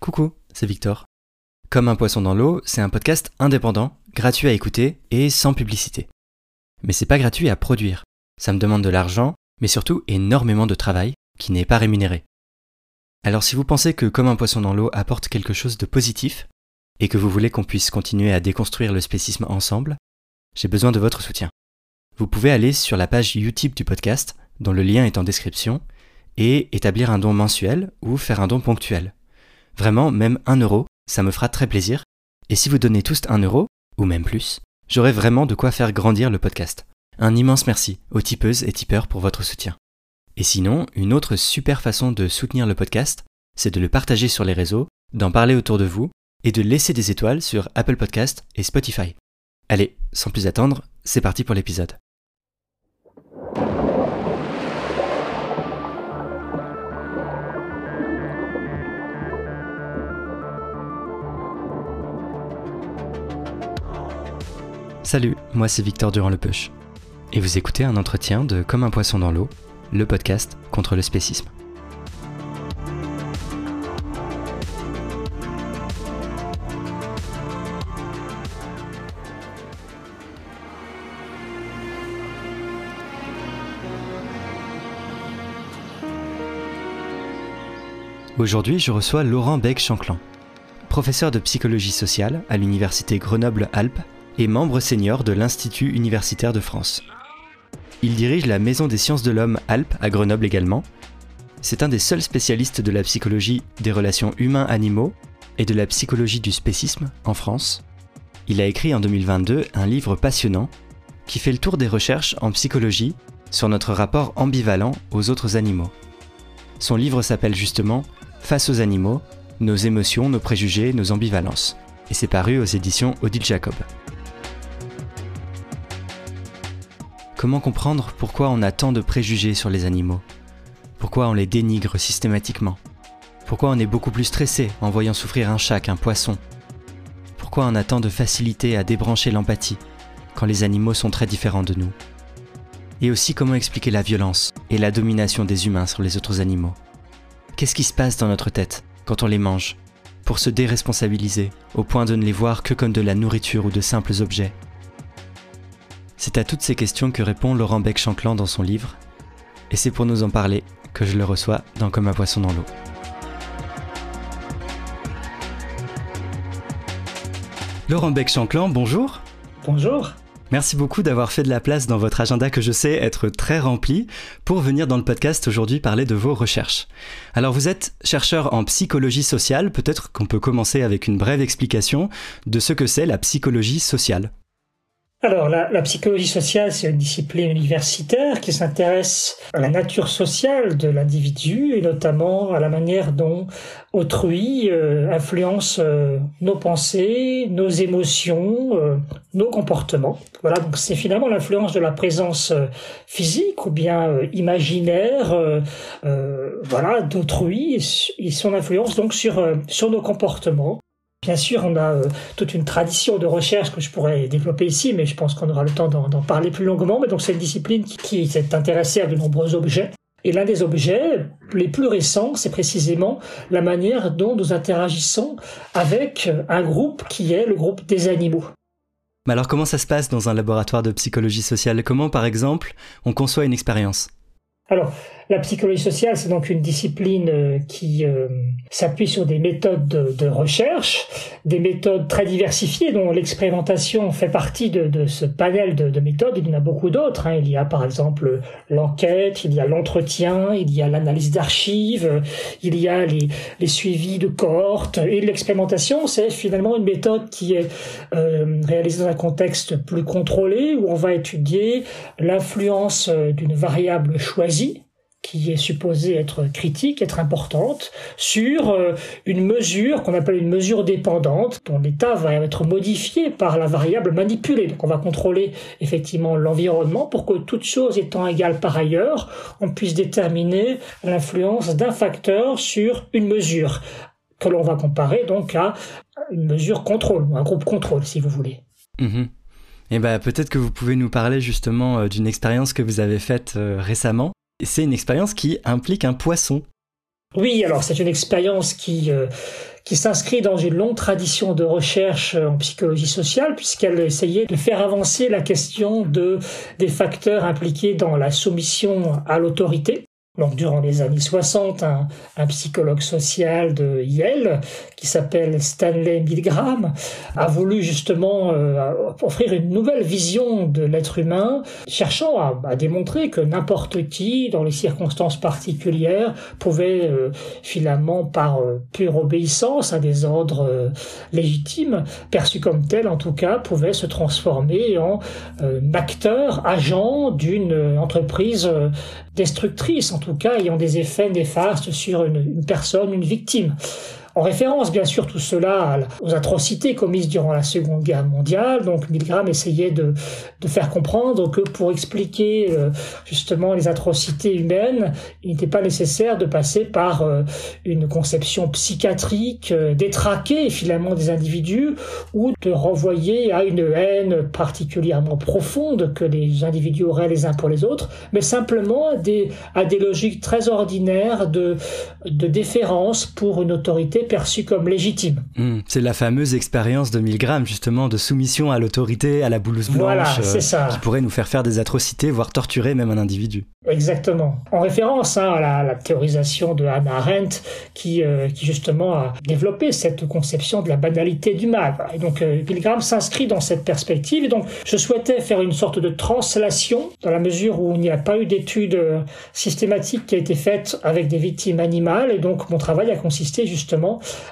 Coucou, c'est Victor. Comme un poisson dans l'eau, c'est un podcast indépendant, gratuit à écouter et sans publicité. Mais c'est pas gratuit à produire. Ça me demande de l'argent, mais surtout énormément de travail qui n'est pas rémunéré. Alors si vous pensez que Comme un poisson dans l'eau apporte quelque chose de positif, et que vous voulez qu'on puisse continuer à déconstruire le spécisme ensemble, j'ai besoin de votre soutien. Vous pouvez aller sur la page Utip du podcast, dont le lien est en description, et établir un don mensuel ou faire un don ponctuel. Vraiment, même un euro, ça me fera très plaisir. Et si vous donnez tous un euro, ou même plus, j'aurai vraiment de quoi faire grandir le podcast. Un immense merci aux tipeuses et tipeurs pour votre soutien. Et sinon, une autre super façon de soutenir le podcast, c'est de le partager sur les réseaux, d'en parler autour de vous et de laisser des étoiles sur Apple Podcast et Spotify. Allez, sans plus attendre, c'est parti pour l'épisode. Salut, moi c'est Victor Durand-Lepeuche. Et vous écoutez un entretien de Comme un poisson dans l'eau, le podcast contre le spécisme. Aujourd'hui, je reçois Laurent Beck-Chanclan, professeur de psychologie sociale à l'université Grenoble-Alpes et membre senior de l'Institut universitaire de France. Il dirige la Maison des sciences de l'homme Alpes à Grenoble également. C'est un des seuls spécialistes de la psychologie des relations humains-animaux et de la psychologie du spécisme en France. Il a écrit en 2022 un livre passionnant qui fait le tour des recherches en psychologie sur notre rapport ambivalent aux autres animaux. Son livre s'appelle justement Face aux animaux, nos émotions, nos préjugés, nos ambivalences, et c'est paru aux éditions Odile Jacob. Comment comprendre pourquoi on a tant de préjugés sur les animaux? Pourquoi on les dénigre systématiquement? Pourquoi on est beaucoup plus stressé en voyant souffrir un chat qu'un poisson? Pourquoi on a tant de facilité à débrancher l'empathie quand les animaux sont très différents de nous? Et aussi comment expliquer la violence et la domination des humains sur les autres animaux? Qu'est-ce qui se passe dans notre tête quand on les mange pour se déresponsabiliser au point de ne les voir que comme de la nourriture ou de simples objets? C'est à toutes ces questions que répond Laurent Beck-Chanclan dans son livre, et c'est pour nous en parler que je le reçois dans Comme un poisson dans l'eau. Laurent Beck-Chanclan, bonjour. Bonjour. Merci beaucoup d'avoir fait de la place dans votre agenda que je sais être très rempli pour venir dans le podcast aujourd'hui parler de vos recherches. Alors vous êtes chercheur en psychologie sociale, peut-être qu'on peut commencer avec une brève explication de ce que c'est la psychologie sociale. Alors, la, psychologie sociale, c'est une discipline universitaire qui s'intéresse à la nature sociale de l'individu et notamment à la manière dont autrui euh, influence euh, nos pensées, nos émotions, euh, nos comportements. Voilà, donc c'est finalement l'influence de la présence physique ou bien imaginaire, voilà, d'autrui et son influence donc sur sur nos comportements. Bien sûr, on a euh, toute une tradition de recherche que je pourrais développer ici, mais je pense qu'on aura le temps d'en parler plus longuement. Mais donc, c'est une discipline qui, qui s'est intéressée à de nombreux objets. Et l'un des objets les plus récents, c'est précisément la manière dont nous interagissons avec un groupe qui est le groupe des animaux. Mais alors, comment ça se passe dans un laboratoire de psychologie sociale? Comment, par exemple, on conçoit une expérience? Alors, la psychologie sociale, c'est donc une discipline euh, qui euh, s'appuie sur des méthodes de, recherche, des méthodes très diversifiées dont l'expérimentation fait partie de, ce panel de, méthodes. Il y en a beaucoup d'autres. Hein. Il y a par exemple l'enquête, il y a l'entretien, il y a l'analyse d'archives, il y a les, suivis de cohortes. Et l'expérimentation, c'est finalement une méthode qui est euh, réalisée dans un contexte plus contrôlé où on va étudier l'influence d'une variable choisie qui est supposée être critique, être importante, sur euh, une mesure qu'on appelle une mesure dépendante, dont l'état va être modifié par la variable manipulée. Donc on va contrôler effectivement l'environnement pour que toute chose étant égale par ailleurs, on puisse déterminer l'influence d'un facteur sur une mesure que l'on va comparer donc à une mesure contrôle, ou un groupe contrôle si vous voulez. Mm-hmm. Eh ben peut-être que vous pouvez nous parler justement euh, d'une expérience que vous avez faite euh, récemment c'est une expérience qui implique un poisson. Oui, alors c'est une expérience qui euh, qui s'inscrit dans une longue tradition de recherche en psychologie sociale puisqu'elle essayait de faire avancer la question de des facteurs impliqués dans la soumission à l'autorité donc, durant les années 60, un, psychologue social de Yale, qui s'appelle Stanley Milgram, a voulu justement euh, offrir une nouvelle vision de l'être humain, cherchant à, démontrer que n'importe qui, dans les circonstances particulières, pouvait euh, finalement, par euh, pure obéissance à des ordres légitimes, perçus comme tels en tout cas, pouvait se transformer en acteur, agent d'une entreprise destructrice, en tout cas ayant des effets néfastes sur une, personne, une victime en référence bien sûr tout cela aux atrocités commises durant la Seconde Guerre mondiale. Donc Milgram essayait de, de faire comprendre que pour expliquer euh, justement les atrocités humaines, il n'était pas nécessaire de passer par euh, une conception psychiatrique euh, détraquée finalement des individus ou de renvoyer à une haine particulièrement profonde que les individus auraient les uns pour les autres, mais simplement à des, à des logiques très ordinaires de, de déférence pour une autorité perçu comme légitime. Hmm, c'est la fameuse expérience de Milgram, justement, de soumission à l'autorité, à la blouse blanche, euh, qui pourrait nous faire faire des atrocités, voire torturer même un individu. Exactement. En référence hein, à, la, théorisation de Hannah Arendt, qui, euh, qui justement a développé cette conception de la banalité du mal. Et donc euh, Milgram s'inscrit dans cette perspective. Et donc je souhaitais faire une sorte de translation, dans la mesure où il n'y a pas eu d'étude systématique qui a été faite avec des victimes animales. Et donc mon travail a consisté justement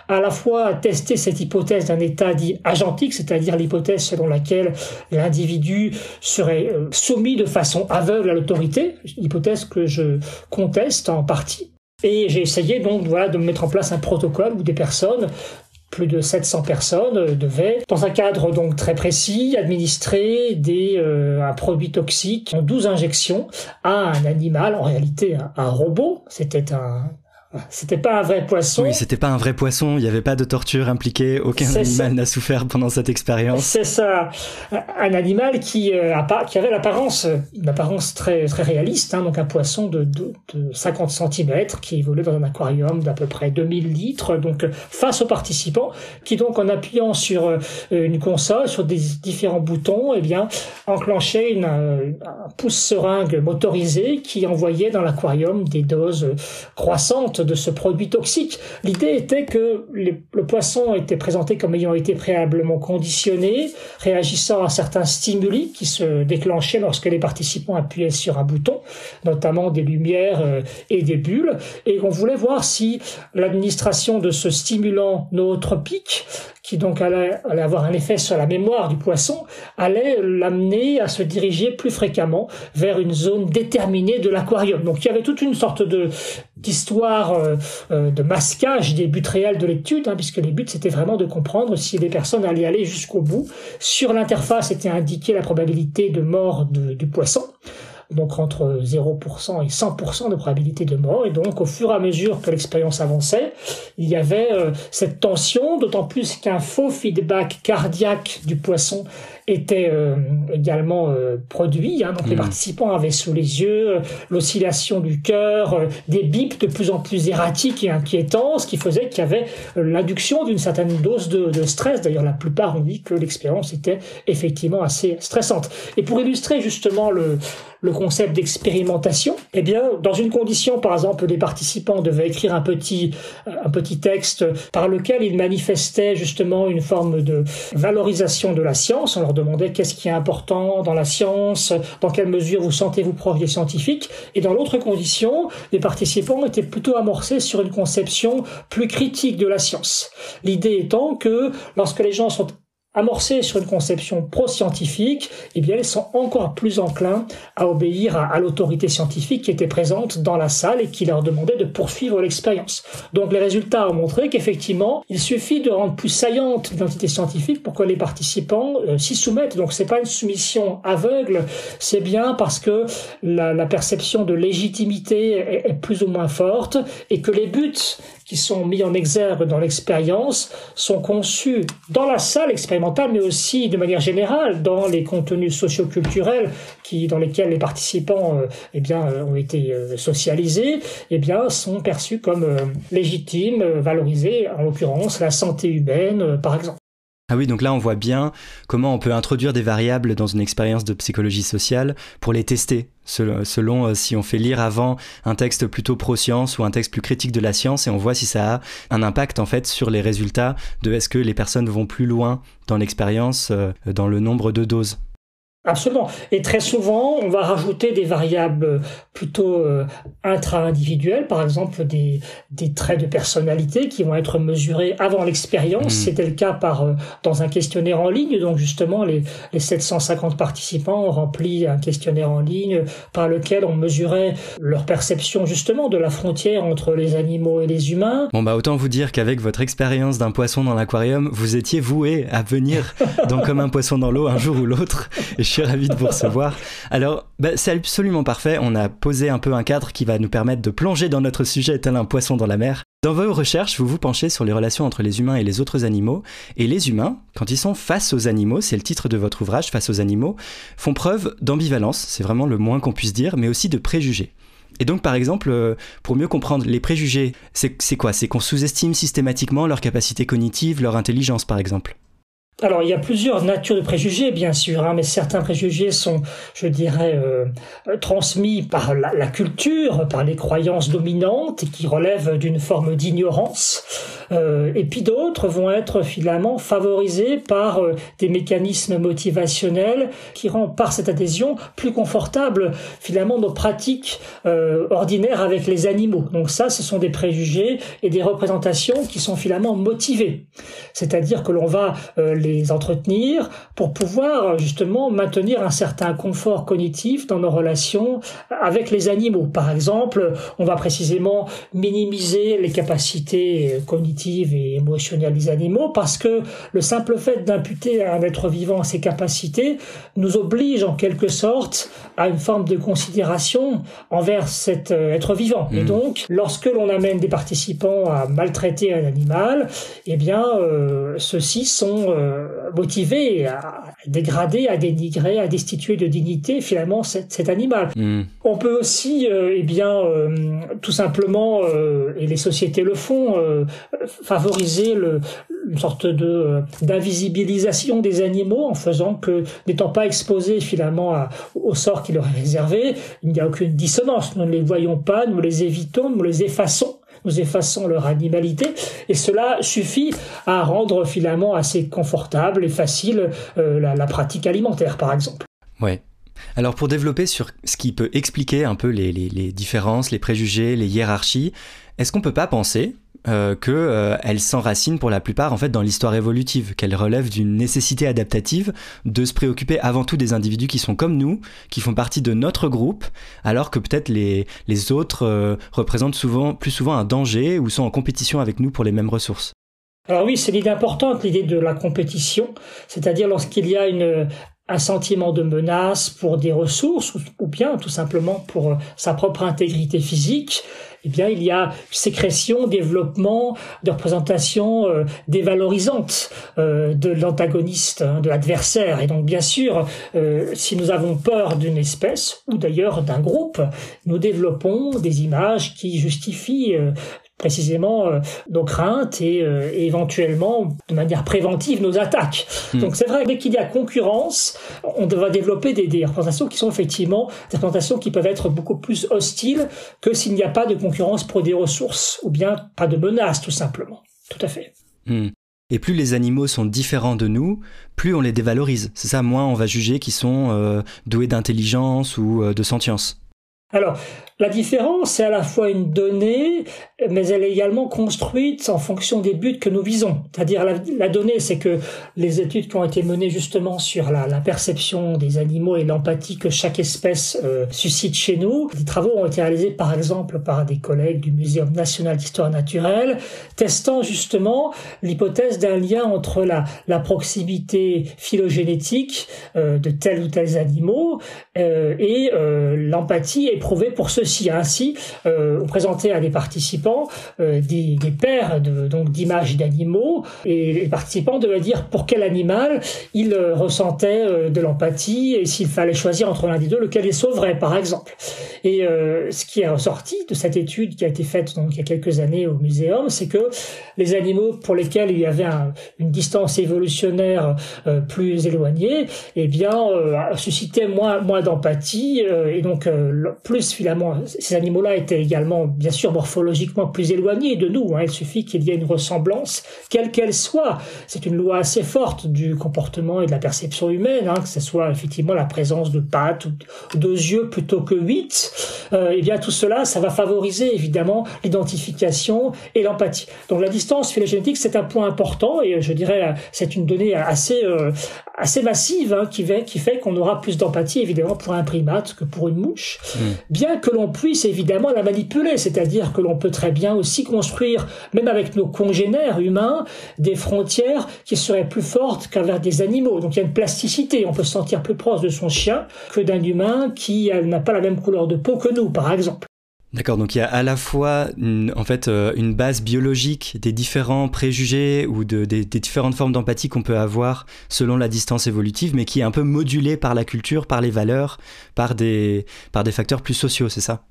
à la fois tester cette hypothèse d'un état dit agentique, c'est-à-dire l'hypothèse selon laquelle l'individu serait euh, soumis de façon aveugle à l'autorité, hypothèse que je conteste en partie. Et j'ai essayé donc voilà, de mettre en place un protocole où des personnes plus de 700 personnes euh, devaient, dans un cadre donc très précis, administrer des, euh, un produit toxique en 12 injections à un animal, en réalité un robot. C'était un, c'était pas un vrai poisson. Oui, c'était pas un vrai poisson. Il n'y avait pas de torture impliquée. Aucun animal n'a souffert pendant cette expérience. C'est ça. Un animal qui, euh, qui avait l'apparence, une apparence très très réaliste. Hein, donc un poisson de, de, 50 cm qui évoluait dans un aquarium d'à peu près 2000 litres. Donc face aux participants, qui donc en appuyant sur euh, une console, sur des différents boutons, eh bien enclenchait une, un pouce seringue motorisé qui envoyait dans l'aquarium des doses croissantes de ce produit toxique. L'idée était que le poisson était présenté comme ayant été préalablement conditionné, réagissant à certains stimuli qui se déclenchaient lorsque les participants appuyaient sur un bouton, notamment des lumières euh, et des bulles, et on voulait voir si l'administration de ce stimulant nootropique qui donc allait, avoir un effet sur la mémoire du poisson, allait l'amener à se diriger plus fréquemment vers une zone déterminée de l'aquarium. Donc il y avait toute une sorte de d'histoire euh, euh, de masquage des buts réels de l'étude, hein, puisque les buts c'était vraiment de comprendre si les personnes allaient aller jusqu'au bout. Sur l'interface était indiqué la probabilité de mort du poisson donc entre 0% et 100% de probabilité de mort. Et donc, au fur et à mesure que l'expérience avançait, il y avait euh, cette tension, d'autant plus qu'un faux feedback cardiaque du poisson était euh, également euh, produit. Hein. donc les hmm. participants avaient sous les yeux euh, l'oscillation du cœur, des bips de plus en plus erratiques et inquiétants, ce qui faisait qu'il y avait l'induction d'une certaine dose de, de stress. D'ailleurs, la plupart ont dit que l'expérience était effectivement assez stressante. Et pour illustrer justement le, le concept d'expérimentation, eh bien, dans une condition, par exemple, des participants devaient écrire un petit, un petit texte par lequel ils manifestaient justement une forme de valorisation de la science. On leur qu'est-ce qui est important dans la science, dans quelle mesure vous sentez-vous proche des scientifiques. Et dans l'autre condition, les participants étaient plutôt amorcés sur une conception plus critique de la science. L'idée étant que lorsque les gens sont amorcés sur une conception pro-scientifique, eh bien, ils sont encore plus enclins à obéir à, l'autorité scientifique qui était présente dans la salle et qui leur demandait de poursuivre l'expérience. Donc, les résultats ont montré qu'effectivement, il suffit de rendre plus saillante l'identité scientifique pour que les participants euh, s'y soumettent. Donc, c'est pas une soumission aveugle, c'est bien parce que la, perception de légitimité est plus ou moins forte et que les buts qui sont mis en exergue dans l'expérience sont conçus dans la salle expérimentale, mais aussi de manière générale dans les contenus socioculturels qui, dans lesquels les participants euh, eh bien, euh, ont été euh, socialisés, eh bien, sont perçus comme légitimes, valorisés, en l'occurrence la santé humaine, par exemple. Ah oui, donc là on voit bien comment on peut introduire des variables dans une expérience de psychologie sociale pour les tester, selon, euh, si on fait lire avant un texte plutôt pro-science ou un texte plus critique de la science et on voit si ça a un impact en fait sur les résultats de est-ce que les personnes vont plus loin dans l'expérience, euh, dans le nombre de doses. Absolument. Et très souvent, on va rajouter des variables plutôt euh, intra-individuelles, par exemple des, des traits de personnalité qui vont être mesurés avant l'expérience. Mmh. C'était le cas par euh, dans un questionnaire en ligne. Donc justement, les, les 750 participants ont rempli un questionnaire en ligne par lequel on mesurait leur perception justement de la frontière entre les animaux et les humains. Bon bah autant vous dire qu'avec votre expérience d'un poisson dans l'aquarium, vous étiez voué à venir dans comme un poisson dans l'eau un jour ou l'autre. Et je suis ravi de vous recevoir. Alors, bah, c'est absolument parfait. On a posé un peu un cadre qui va nous permettre de plonger dans notre sujet tel un poisson dans la mer. Dans vos recherches, vous vous penchez sur les relations entre les humains et les autres animaux. Et les humains, quand ils sont face aux animaux, c'est le titre de votre ouvrage, Face aux animaux, font preuve d'ambivalence, c'est vraiment le moins qu'on puisse dire, mais aussi de préjugés. Et donc, par exemple, euh, pour mieux comprendre les préjugés, c'est quoi? C'est qu'on sous-estime systématiquement leur capacité cognitive, leur intelligence, par exemple alors, il y a plusieurs natures de préjugés, bien sûr, hein, mais certains préjugés sont, je dirais, euh, transmis par la, culture, par les croyances dominantes qui relèvent d'une forme d'ignorance. Euh, et puis d'autres vont être finalement favorisés par euh, des mécanismes motivationnels qui rendent par cette adhésion plus confortable finalement nos pratiques ordinaires avec les animaux. Donc ça, ce sont des préjugés et des représentations qui sont finalement motivées. C'est-à-dire que l'on va les entretenir pour pouvoir justement maintenir un certain confort cognitif dans nos relations avec les animaux. Par exemple, on va précisément minimiser les capacités cognitives et émotionnelles des animaux parce que le simple fait d'imputer à un être vivant ces capacités nous oblige en quelque sorte à une forme de considération envers cet euh, être vivant. Et mmh. donc, lorsque l'on amène des participants à maltraiter un animal, eh bien, euh, ceux-ci sont euh, euh, motivé à dégrader, à dénigrer, à destituer de dignité finalement cet, animal. Hmm. On peut aussi, euh, eh bien, euh, tout simplement, et les sociétés le font, favoriser le, une sorte de d'invisibilisation des animaux en faisant que, n'étant pas exposés finalement au sort qui leur est réservé, il n'y a aucune dissonance. Nous ne les voyons pas, nous les évitons, nous les effaçons nous effaçons leur animalité, et cela suffit à rendre finalement assez confortable et facile euh, la, pratique alimentaire, par exemple. Ouais. Alors pour développer sur ce qui peut expliquer un peu les, les différences, les préjugés, les hiérarchies, est-ce qu'on peut pas penser euh, qu'elle euh, s'enracine pour la plupart en fait dans l'histoire évolutive, qu'elle relève d'une nécessité adaptative de se préoccuper avant tout des individus qui sont comme nous, qui font partie de notre groupe, alors que peut-être les, les autres euh, représentent souvent, plus souvent un danger ou sont en compétition avec nous pour les mêmes ressources. Alors oui, c'est l'idée importante, l'idée de la compétition, c'est-à-dire lorsqu'il y a une, un sentiment de menace pour des ressources ou, bien tout simplement pour sa propre intégrité physique, eh bien, il y a sécrétion, développement de représentation euh, dévalorisante euh, de l'antagoniste, hein, de l'adversaire. Et donc, bien sûr, euh, si nous avons peur d'une espèce ou d'ailleurs d'un groupe, nous développons des images qui justifient précisément euh, nos craintes et, euh, éventuellement de manière préventive nos attaques. Hmm. Donc c'est vrai dès qu'il y a concurrence, on va développer des, des, représentations qui sont effectivement des représentations qui peuvent être beaucoup plus hostiles que s'il n'y a pas de concurrence pour des ressources ou bien pas de menace tout simplement. Tout à fait. Hmm. Et plus les animaux sont différents de nous, plus on les dévalorise. C'est ça, moins on va juger qu'ils sont euh, doués d'intelligence ou de sentience. Alors, la différence, c'est à la fois une donnée, mais elle est également construite en fonction des buts que nous visons. C'est-à-dire la, donnée, c'est que les études qui ont été menées justement sur la, perception des animaux et l'empathie que chaque espèce euh, suscite chez nous, des travaux ont été réalisés par exemple par des collègues du Muséum national d'histoire naturelle, testant justement l'hypothèse d'un lien entre la, la proximité phylogénétique euh, de tels ou tels animaux euh, et l'empathie et éprouvée pour ceci. Ainsi, on présentait à des participants des, des paires donc d'images d'animaux et les participants devaient dire pour quel animal ils ressentaient de l'empathie et s'il fallait choisir entre l'un des deux, lequel les sauverait, par exemple. Et ce qui est ressorti de cette étude qui a été faite donc il y a quelques années au muséum, c'est que les animaux pour lesquels il y avait une distance évolutionnaire euh, plus éloignée, eh bien, euh, suscitaient moins, moins d'empathie euh, et donc plus finalement, ces animaux-là étaient également, bien sûr, morphologiquement plus éloignés de nous. Hein. Il suffit qu'il y ait une ressemblance, quelle qu'elle soit. C'est une loi assez forte du comportement et de la perception humaine, hein, que ce soit effectivement la présence de pattes ou de yeux plutôt que huit. eh bien, tout cela, ça va favoriser évidemment l'identification et l'empathie. Donc la distance phylogénétique, c'est un point important et je dirais c'est une donnée assez euh, assez massive hein, qui fait qui fait qu'on aura plus d'empathie évidemment pour un primate que pour une mouche, mm. bien que l'on puisse évidemment la manipuler, c'est-à-dire que l'on peut très bien aussi construire même avec nos congénères humains des frontières qui seraient plus fortes qu'avec des animaux. Donc il y a une plasticité, on peut se sentir plus proche de son chien que d'un humain qui n'a pas la même couleur de peau que nous par exemple. D'accord, donc il y a à la fois une, en fait euh, une base biologique des différents préjugés ou de, des, différentes formes d'empathie qu'on peut avoir selon la distance évolutive, mais qui est un peu modulée par la culture, par les valeurs, par des, par des facteurs plus sociaux, c'est ça?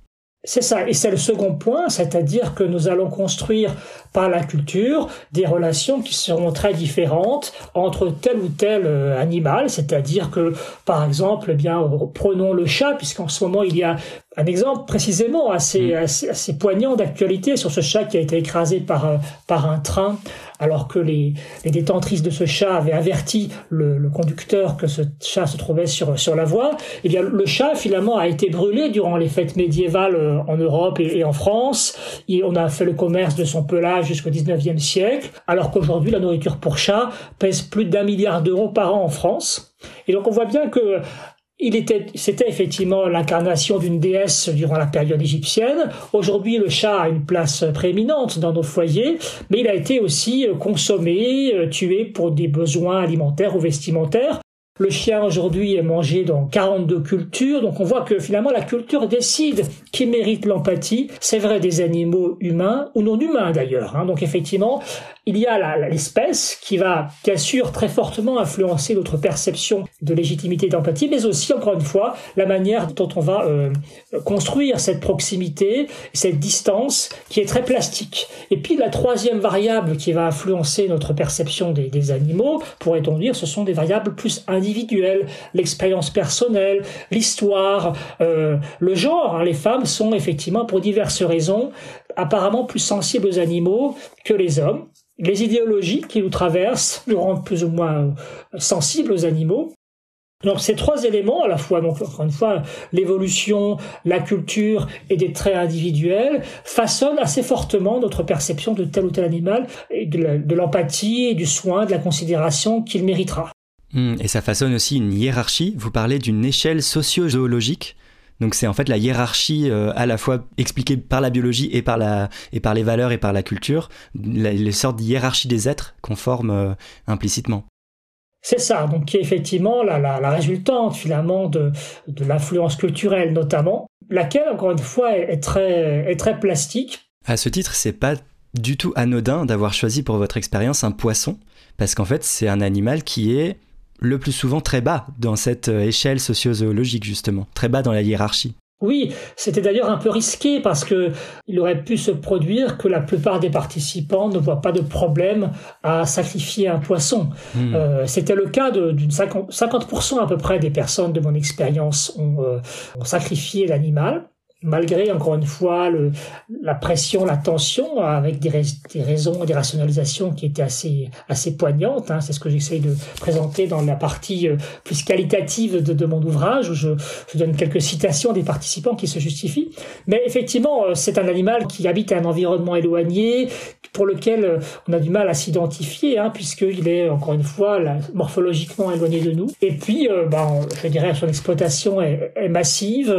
C'est ça, et c'est le second point, c'est-à-dire que nous allons construire par la culture des relations qui seront très différentes entre tel ou tel euh, animal, c'est-à-dire que, par exemple, eh bien, prenons le chat, puisqu'en ce moment il y a un exemple précisément assez, mm. assez, assez poignant d'actualité sur ce chat qui a été écrasé par, euh, par un train alors que les, les détentrices de ce chat avaient averti le, le, conducteur que ce chat se trouvait sur, sur la voie. Eh bien, le chat finalement a été brûlé durant les fêtes médiévales euh, en Europe et, en France. Et on a fait le commerce de son pelage jusqu'au 19e siècle, alors qu'aujourd'hui la nourriture pour chat pèse plus d'un milliard d'euros par an en France. Et donc on voit bien que il était, c'était effectivement l'incarnation d'une déesse durant la période égyptienne. Aujourd'hui, le chat a une place prééminente dans nos foyers, mais il a été aussi consommé, euh, tué pour des besoins alimentaires ou vestimentaires. Le chien aujourd'hui est mangé dans 42 cultures, donc on voit que finalement la culture décide qui mérite l'empathie. C'est vrai des animaux humains ou non humains d'ailleurs. Hein. Donc effectivement, il y a l'espèce qui va bien sûr très fortement influencer notre perception de légitimité et d'empathie, mais aussi encore une fois la manière dont on va euh, construire cette proximité, cette distance qui est très plastique. Et puis la troisième variable qui va influencer notre perception des, des animaux, pourrait-on dire, ce sont des variables plus individuelles, l'expérience personnelle, l'histoire, euh, le genre. Hein. Les femmes sont effectivement pour diverses raisons apparemment plus sensibles aux animaux que les hommes les idéologies qui nous traversent nous rendent plus ou moins sensibles aux animaux. Donc ces trois éléments, à la fois, donc encore une fois, l'évolution, la culture et des traits individuels, façonnent assez fortement notre perception de tel ou tel animal, et de l'empathie et du soin, de la considération qu'il méritera. Hmm, et ça façonne aussi une hiérarchie. Vous parlez d'une échelle socio-zoologique. Donc c'est en fait la hiérarchie euh, à la fois expliquée par la biologie et par, la, et par les valeurs et par la culture, les sortes de hiérarchie des êtres qu'on forme euh, implicitement. C'est ça, donc qui est effectivement la, la, résultante finalement de, de l'influence culturelle notamment, laquelle encore une fois est très, est très plastique. À ce titre, c'est pas du tout anodin d'avoir choisi pour votre expérience un poisson, parce qu'en fait c'est un animal qui est le plus souvent très bas dans cette euh, échelle sociozoologique justement, très bas dans la hiérarchie. Oui, c'était d'ailleurs un peu risqué parce que il aurait pu se produire que la plupart des participants ne voient pas de problème à sacrifier un poisson. Hmm. Euh, c'était le cas d'une 50%, 50 à peu près des personnes de mon expérience ont, euh, ont sacrifié l'animal malgré encore une fois le, la pression, la tension, avec des, des, raisons, des rationalisations qui étaient assez assez poignantes. Hein. C'est ce que j'essaye de présenter dans la partie euh, plus qualitative de, de mon ouvrage, où je, je, donne quelques citations des participants qui se justifient. Mais effectivement, euh, c'est un animal qui habite un environnement éloigné, pour lequel euh, on a du mal à s'identifier, hein, puisqu'il est encore une fois morphologiquement éloigné de nous. Et puis, euh, ben, je dirais, son exploitation est, est massive.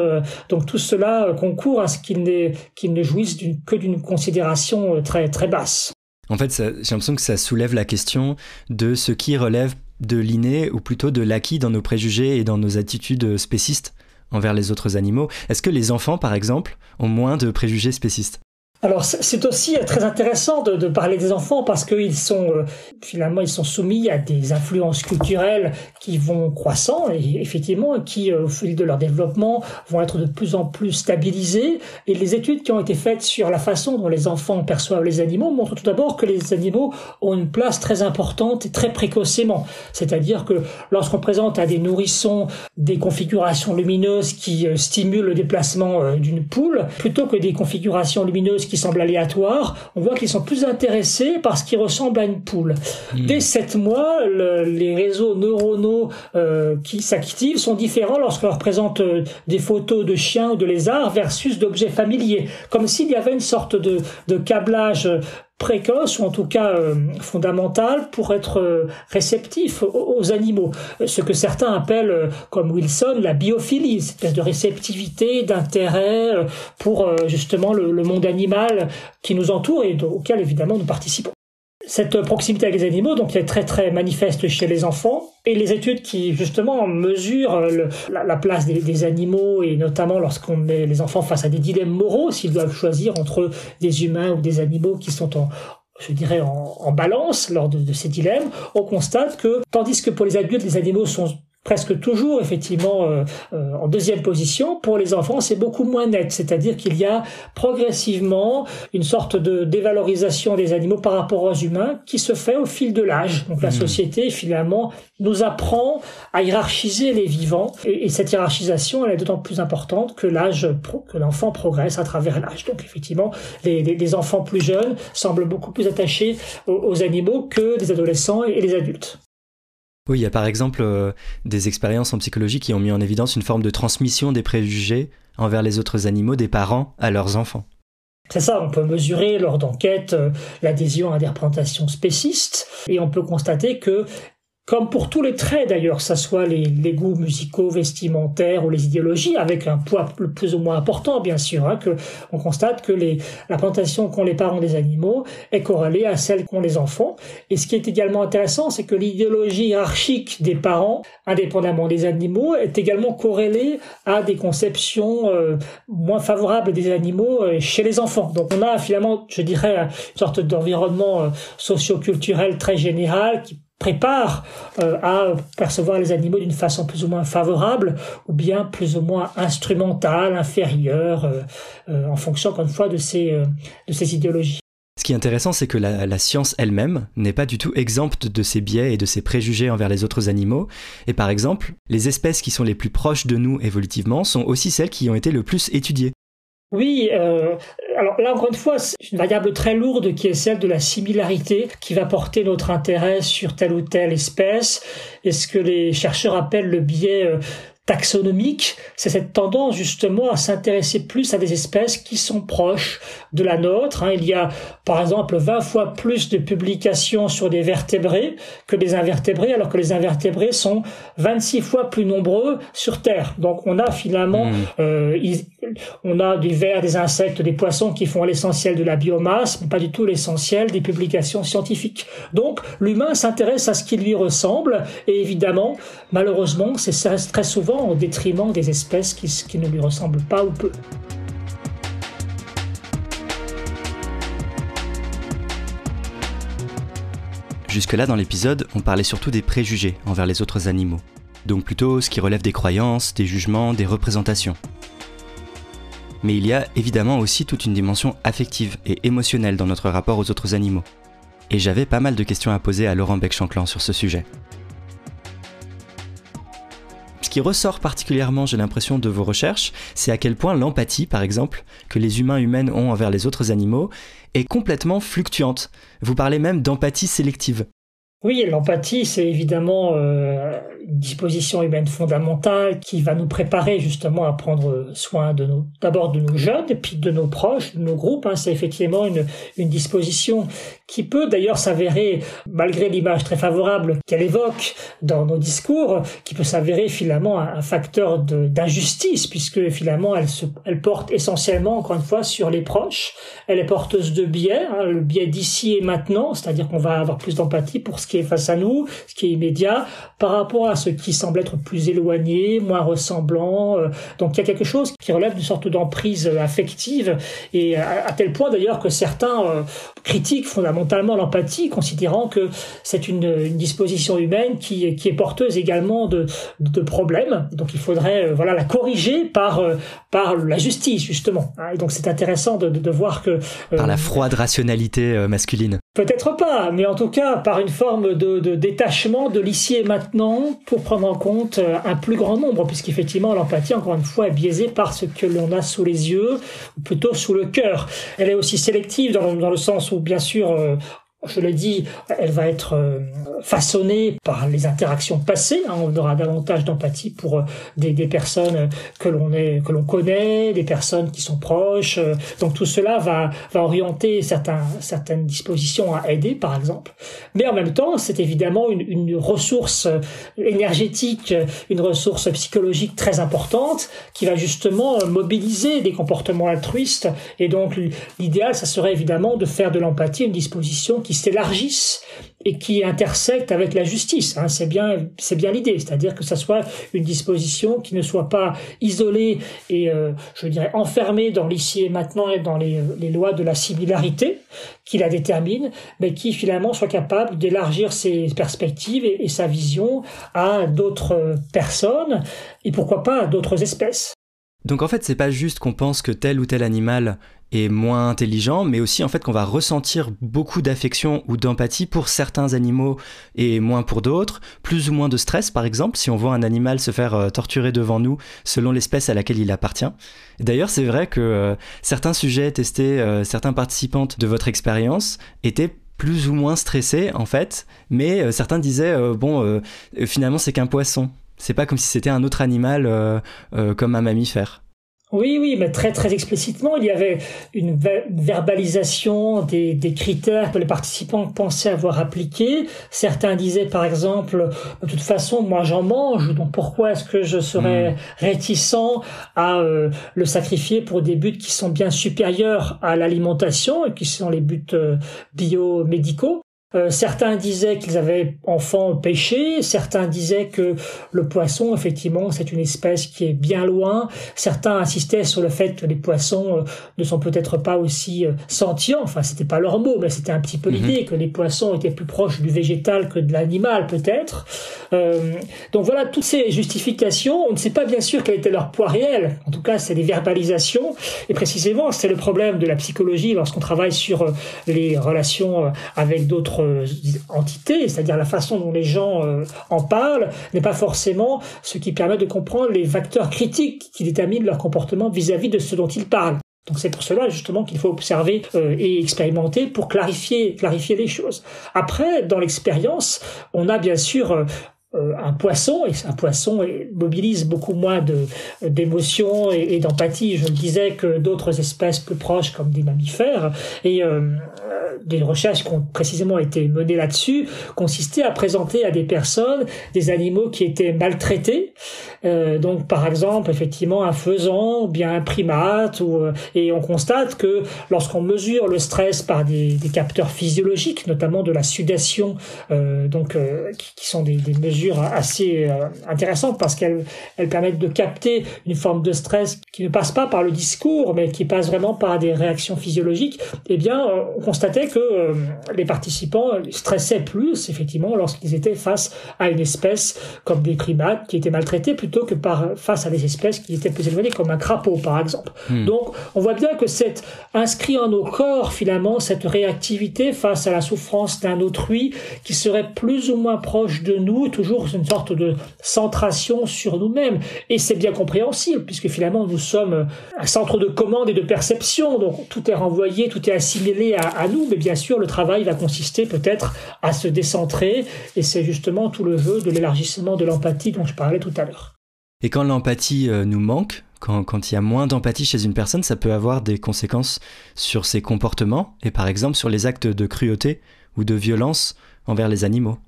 donc tout cela concourt à ce qu'il ne jouisse que d'une considération euh, très, très basse. En fait, j'ai l'impression que ça soulève la question de ce qui relève de l'inné ou plutôt de l'acquis dans nos préjugés et dans nos attitudes spécistes envers les autres animaux. Est-ce que les enfants, par exemple, ont moins de préjugés spécistes? Alors c'est aussi très intéressant de, parler des enfants parce qu'ils sont euh, finalement ils sont soumis à des influences culturelles qui vont croissant et effectivement qui euh, au fil de leur développement vont être de plus en plus stabilisées. Et les études qui ont été faites sur la façon dont les enfants perçoivent les animaux montrent tout d'abord que les animaux ont une place très importante et très précocement. C'est-à-dire que lorsqu'on présente à des nourrissons des configurations lumineuses qui euh, stimulent le déplacement d'une poule plutôt que des configurations lumineuses qui semblent aléatoires, on voit qu'ils sont plus intéressés par ce qui ressemble à une poule. Hmm. Dès sept mois, les réseaux neuronaux euh, qui s'activent sont différents lorsqu'on leur présente euh, des photos de chiens ou de lézards versus d'objets familiers, comme s'il y avait une sorte de, de câblage précoce ou en tout cas euh, fondamentale pour être euh, réceptif aux, animaux. Ce que certains appellent, euh, comme Wilson, la biophilie, cette espèce de réceptivité, d'intérêt pour justement le, le, monde animal qui nous entoure et auquel évidemment nous participons cette proximité avec les animaux, donc, est très très manifeste chez les enfants. Et les études qui justement mesurent la, place des, animaux et notamment lorsqu'on met les enfants face à des dilemmes moraux, s'ils doivent choisir entre des humains ou des animaux qui sont en, je dirais en, balance lors de, de, ces dilemmes, on constate que tandis que pour les adultes les animaux sont presque toujours effectivement euh, euh, en deuxième position. Pour les enfants, c'est beaucoup moins net, c'est-à-dire qu'il y a progressivement une sorte de dévalorisation des animaux par rapport aux humains qui se fait au fil de l'âge. Donc la mmh. société finalement nous apprend à hiérarchiser les vivants et, cette hiérarchisation elle est d'autant plus importante que l'âge que l'enfant progresse à travers l'âge. Donc effectivement, les, les, enfants plus jeunes semblent beaucoup plus attachés aux, aux animaux que les adolescents et les adultes. Oui, il y a par exemple euh, des expériences en psychologie qui ont mis en évidence une forme de transmission des préjugés envers les autres animaux des parents à leurs enfants. C'est ça, on peut mesurer lors d'enquêtes euh, l'adhésion à des représentations spécistes et on peut constater que comme pour tous les traits d'ailleurs, ça soit les, les, goûts musicaux, vestimentaires ou les idéologies, avec un poids plus ou moins important bien sûr, hein, que on constate que les, la plantation qu'ont les parents des animaux est corrélée à celle qu'ont les enfants. Et ce qui est également intéressant, c'est que l'idéologie hiérarchique des parents, indépendamment des animaux, est également corrélée à des conceptions euh, moins favorables des animaux euh, chez les enfants. Donc on a finalement, je dirais, une sorte d'environnement euh, socio-culturel très général qui prépare euh, à percevoir les animaux d'une façon plus ou moins favorable ou bien plus ou moins instrumentale, inférieure, euh, euh, en fonction encore une fois de ces, de ces idéologies. Ce qui est intéressant, c'est que la, la science elle-même n'est pas du tout exempte de ces biais et de ces préjugés envers les autres animaux. Et par exemple, les espèces qui sont les plus proches de nous évolutivement sont aussi celles qui ont été le plus étudiées. Oui, euh, alors là encore une fois, c'est une variable très lourde qui est celle de la similarité qui va porter notre intérêt sur telle ou telle espèce. Et ce que les chercheurs appellent le biais euh, taxonomique, c'est cette tendance justement à s'intéresser plus à des espèces qui sont proches de la nôtre. Hein. Il y a par exemple 20 fois plus de publications sur des vertébrés que des invertébrés, alors que les invertébrés sont 26 fois plus nombreux sur Terre. Donc on a finalement, mmh. euh, on a du vers, des insectes, des poissons qui font l'essentiel de la biomasse, mais pas du tout l'essentiel des publications scientifiques. Donc l'humain s'intéresse à ce qui lui ressemble, et évidemment, malheureusement, c'est très souvent au détriment des espèces qui, ne lui ressemblent pas ou peu. Jusque-là dans l'épisode, on parlait surtout des préjugés envers les autres animaux. Donc plutôt ce qui relève des croyances, des jugements, des représentations. Mais il y a évidemment aussi toute une dimension affective et émotionnelle dans notre rapport aux autres animaux. Et j'avais pas mal de questions à poser à Laurent Beck-Chanclan sur ce sujet. Ce qui ressort particulièrement, j'ai l'impression, de vos recherches, c'est à quel point l'empathie, par exemple, que les humains humaines ont envers les autres animaux, est complètement fluctuante. Vous parlez même d'empathie sélective. Oui, l'empathie, c'est évidemment euh, une disposition humaine fondamentale qui va nous préparer justement à prendre soin de nos, d'abord de nos jeunes et puis de nos proches, de nos groupes. Hein. C'est effectivement une, une disposition qui peut d'ailleurs s'avérer, malgré l'image très favorable qu'elle évoque dans nos discours, qui peut s'avérer finalement un, facteur d'injustice, puisque finalement elle, se, elle porte essentiellement, encore une fois, sur les proches. Elle est porteuse de biais, hein, le biais d'ici et maintenant, c'est-à-dire qu'on va avoir plus d'empathie pour ce qui est face à nous, ce qui est immédiat, par rapport à ce qui semble être plus éloigné, moins ressemblant. Euh. donc il y a quelque chose qui relève d'une sorte d'emprise affective, et à, tel point d'ailleurs que certains euh, critiquent fondamentalement l'empathie, considérant que c'est une, une, disposition humaine qui, qui est porteuse également de, de problèmes. Donc il faudrait euh, voilà la corriger par par la justice justement. Hein. Et donc c'est intéressant de, de, voir que par la froide rationalité masculine. Peut-être pas, mais en tout cas par une forme de, de détachement de l'ici et maintenant pour prendre en compte un plus grand nombre, puisqu'effectivement l'empathie, encore une fois, est biaisée par ce que l'on a sous les yeux, ou plutôt sous le cœur. Elle est aussi sélective dans, dans le sens où, bien sûr, euh, je l'ai dit, elle va être euh, façonnée par les interactions passées. Hein. on aura davantage d'empathie pour euh, des, personnes que l'on est, que l'on connaît, des personnes qui sont proches. Euh. Donc tout cela va, orienter certains, certaines dispositions à aider, par exemple. Mais en même temps, c'est évidemment une, ressource énergétique, une ressource psychologique très importante qui va justement mobiliser des comportements altruistes. Et donc l'idéal, ça serait évidemment de faire de l'empathie une disposition s'élargissent et qui intersectent avec la justice. Hein. C'est bien, c'est bien l'idée, c'est-à-dire que ça soit une disposition qui ne soit pas isolée et, euh, je dirais, enfermée dans l'ici et maintenant et dans les, lois de la similarité qui la déterminent, mais qui finalement soit capable d'élargir ses perspectives et sa vision à d'autres personnes et pourquoi pas à d'autres espèces. Donc en fait, c'est pas juste qu'on pense que tel ou tel animal est moins intelligent, mais aussi en fait qu'on va ressentir beaucoup d'affection ou d'empathie pour certains animaux et moins pour d'autres, plus ou moins de stress par exemple si on voit un animal se faire euh, torturer devant nous selon l'espèce à laquelle il appartient. D'ailleurs c'est vrai que euh, certains sujets testés, euh, certains participantes de votre expérience étaient plus ou moins stressés en fait, mais certains disaient bon finalement c'est qu'un poisson. C'est pas comme si c'était un autre animal comme un mammifère. Oui, oui, mais très très explicitement, il y avait une verbalisation des, des, critères que les participants pensaient avoir appliqués. Certains disaient par exemple, de toute façon, moi j'en mange, donc pourquoi est-ce que je serais hmm. réticent à euh, le sacrifier pour des buts qui sont bien supérieurs à l'alimentation et qui sont les buts euh, biomédicaux? Euh, certains disaient qu'ils avaient enfant pêché, certains disaient que le poisson, effectivement, c'est une espèce qui est bien loin. Certains insistaient sur le fait que les poissons euh, ne sont peut-être pas aussi euh, sentients. Enfin, c'était pas leur mot, mais c'était un petit peu mhm. l'idée que les poissons étaient plus proches du végétal que de l'animal, peut-être. donc voilà, toutes ces justifications, on ne sait pas bien sûr quel était leur poids réel. En tout cas, c'est des verbalisations. Et précisément, c'est le problème de la psychologie lorsqu'on travaille sur les relations avec d'autres entité, c'est-à-dire la façon dont les gens euh, en parlent, n'est pas forcément ce qui permet de comprendre les facteurs critiques qui déterminent leur comportement vis-à-vis de ce dont ils parlent. Donc c'est pour cela justement qu'il faut observer euh, et expérimenter pour clarifier les choses. Après, dans l'expérience, on a bien sûr euh, euh, un poisson, et un poisson mobilise beaucoup moins d'émotions et, d'empathie, je le disais, que d'autres espèces plus proches comme des mammifères. Et euh, des recherches qui ont précisément été menées là-dessus consistaient à présenter à des personnes des animaux qui étaient maltraités. Euh, donc par exemple, effectivement, un faisan ou bien un primate. Ou, et on constate que lorsqu'on mesure le stress par des, des, capteurs physiologiques, notamment de la sudation, donc qui, qui, sont des, des mesures assez euh, intéressante parce qu'elles elles permettent de capter une forme de stress qui ne passe pas par le discours, mais qui passe vraiment par des réactions physiologiques. Eh bien, euh, on constatait que euh, les participants stressaient plus, effectivement, lorsqu'ils étaient face à une espèce comme des primates qui étaient maltraités plutôt que par face à des espèces qui étaient plus éloignées, comme un crapaud, par exemple. Hmm. Donc, on voit bien que c'est inscrit en nos corps, finalement, cette réactivité face à la souffrance d'un autrui qui serait plus ou moins proche de nous, toujours une sorte de centration sur nous-mêmes. Et c'est bien compréhensible, puisque finalement nous sommes un centre de commande et de perception, donc tout est renvoyé, tout est assimilé à, nous, mais bien sûr le travail va consister peut-être à se décentrer, et c'est justement tout le jeu de l'élargissement de l'empathie dont je parlais tout à l'heure. Et quand l'empathie euh, nous manque, quand, quand il y a moins d'empathie chez une personne, ça peut avoir des conséquences sur ses comportements et par exemple sur les actes de cruauté ou de violence envers les animaux.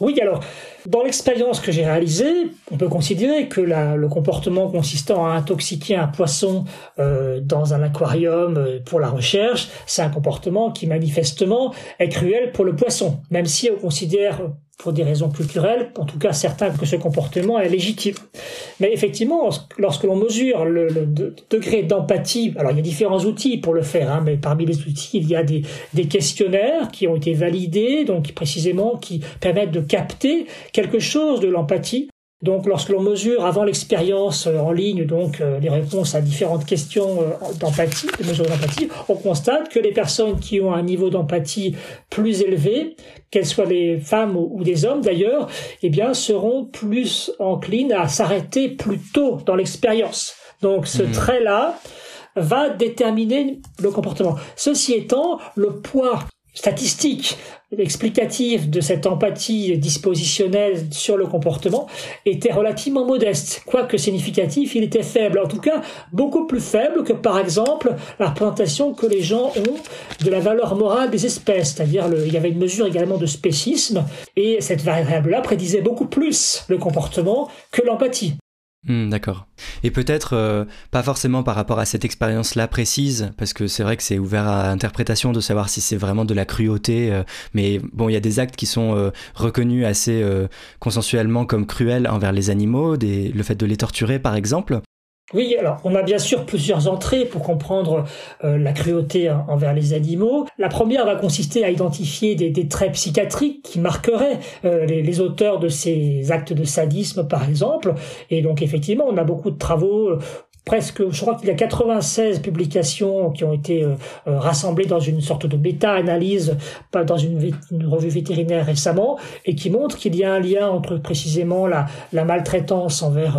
Oui, alors, dans l'expérience que j'ai réalisée, on peut considérer que le comportement consistant à intoxiquer un poisson euh, dans un aquarium euh, pour la recherche, c'est un comportement qui manifestement est cruel pour le poisson, même si on considère pour des raisons culturelles, en tout cas certains que ce comportement est légitime. Mais effectivement, lorsque l'on mesure le, degré d'empathie, alors il y a différents outils pour le faire, hein, mais parmi les outils, il y a des, des questionnaires qui ont été validés, donc précisément qui permettent de capter quelque chose de l'empathie donc, lorsque l'on mesure avant l'expérience euh, en ligne, donc euh, les réponses à différentes questions euh, d'empathie, de mesure d'empathie, on constate que les personnes qui ont un niveau d'empathie plus élevé, qu'elles soient des femmes ou des hommes d'ailleurs, eh bien, seront plus enclines à s'arrêter plus tôt dans l'expérience. Donc, ce mmh. trait-là va déterminer le comportement. Ceci étant, le poids statistique explicatif de cette empathie dispositionnelle sur le comportement était relativement modeste. Quoique significatif, il était faible. En tout cas, beaucoup plus faible que, par exemple, la représentation que les gens ont de la valeur morale des espèces. C'est-à-dire, il y avait une mesure également de spécisme, et cette variable-là prédisait beaucoup plus le comportement que l'empathie. Hmm, d'accord. Et peut-être euh, pas forcément par rapport à cette expérience-là précise, parce que c'est vrai que c'est ouvert à interprétation de savoir si c'est vraiment de la cruauté, euh, mais bon, il y a des actes qui sont euh, reconnus assez consensuellement comme cruels envers les animaux, des, le fait de les torturer par exemple. Oui, alors on a bien sûr plusieurs entrées pour comprendre euh, la cruauté envers les animaux. La première va consister à identifier des, traits psychiatriques qui marqueraient euh, les, auteurs de ces actes de sadisme, par exemple. Et donc effectivement, on a beaucoup de travaux euh, presque, je crois qu'il y a 96 publications qui ont été rassemblées dans une sorte de bêta-analyse dans une, revue vétérinaire récemment et qui montrent qu'il y a un lien entre précisément la, la maltraitance envers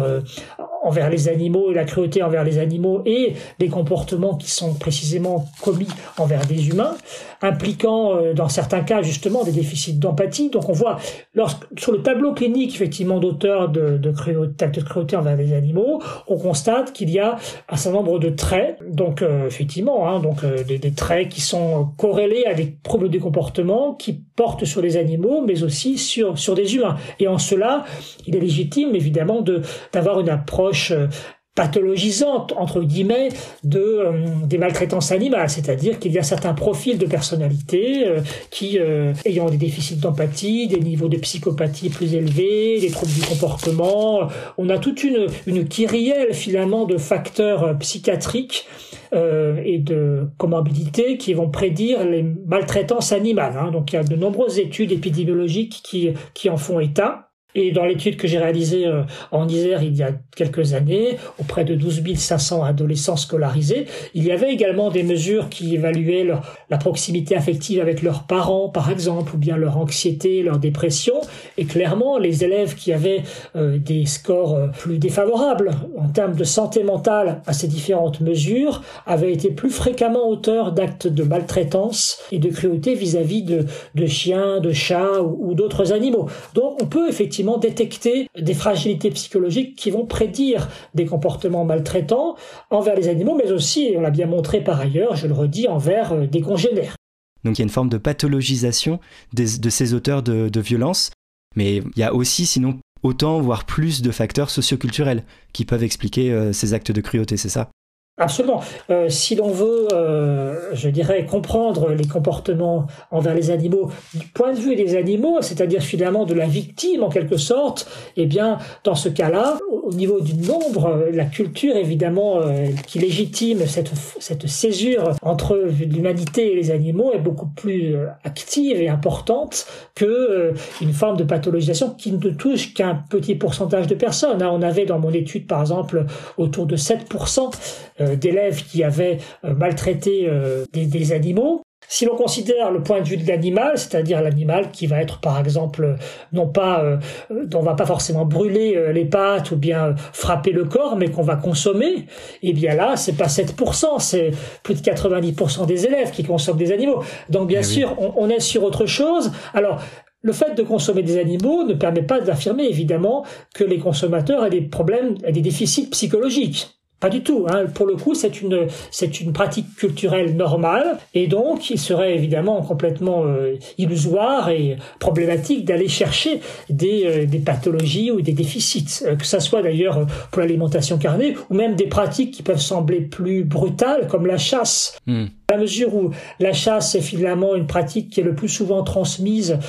envers les animaux et la cruauté envers les animaux et les comportements qui sont précisément commis envers des humains, impliquant euh, dans certains cas justement des déficits d'empathie. Donc on voit lorsque, sur le tableau clinique effectivement d'auteurs de, de, cruauté, de cruauté envers les animaux, on constate qu'il y a un certain nombre de traits, donc euh, effectivement, hein, donc euh, des, traits qui sont corrélés à des troubles du comportement qui portent sur les animaux, mais aussi sur sur des humains. Et en cela, il est légitime évidemment de d'avoir une approche euh, pathologisante entre guillemets de euh, des maltraitances animales, c'est-à-dire qu'il y a certains profils de personnalité euh, qui ayant des déficits d'empathie, des niveaux de psychopathie plus élevés, des troubles du comportement, on a toute une une kyrielle finalement de facteurs psychiatriques et de comorbidités qui vont prédire les maltraitances animales. Hein. Donc il y a de nombreuses études épidémiologiques qui qui en font état. Et dans l'étude que j'ai réalisée euh, en Isère il y a quelques années, auprès de 12 500 adolescents scolarisés, il y avait également des mesures qui évaluaient la proximité affective avec leurs parents, par exemple, ou bien leur anxiété, leur dépression. Et clairement, les élèves qui avaient euh, des scores euh, plus défavorables en termes de santé mentale à ces différentes mesures avaient été plus fréquemment auteurs d'actes de maltraitance et de cruauté vis-à-vis de, de chiens, de chats ou d'autres animaux. Donc on peut effectivement détecter des fragilités psychologiques qui vont prédire des comportements maltraitants envers les animaux, mais aussi, et on l'a bien montré par ailleurs, je le redis, envers euh, des congénères. Donc il y a une forme de pathologisation de ces auteurs de, violence, mais il y a aussi sinon autant, voire plus de facteurs socioculturels qui peuvent expliquer euh, ces actes de cruauté, c'est ça? Absolument. Euh, si l'on veut, euh, je dirais, comprendre les comportements envers les animaux du point de vue des animaux, c'est-à-dire finalement de la victime en quelque sorte, eh bien, dans ce cas-là, au niveau du nombre, la culture évidemment euh, qui légitime cette, cette césure entre l'humanité et les animaux est beaucoup plus euh, active et importante que euh, une forme de pathologisation qui ne touche qu'un petit pourcentage de personnes. Hein. On avait dans mon étude par exemple autour de 7% euh, d'élèves qui avaient euh, maltraité euh, des, animaux. Si l'on considère le point de vue de l'animal, c'est-à-dire l'animal qui va être par exemple non pas dont on va pas forcément brûler les pattes ou bien frapper le corps, mais qu'on va consommer, et eh bien là c'est pas 7%, c'est plus de 90% des élèves qui consomment des animaux. Donc bien eh sûr on, on est sur autre chose. Alors le fait de consommer des animaux ne permet pas d'affirmer évidemment que les consommateurs aient des problèmes, aient des déficits psychologiques. Pas du tout. Hein. Pour le coup, c'est une c'est une pratique culturelle normale et donc il serait évidemment complètement euh, illusoire et problématique d'aller chercher des, euh, des pathologies ou des déficits, euh, que ça soit d'ailleurs pour l'alimentation carnée ou même des pratiques qui peuvent sembler plus brutales comme la chasse. Hmm. À la mesure où la chasse est finalement une pratique qui est le plus souvent transmise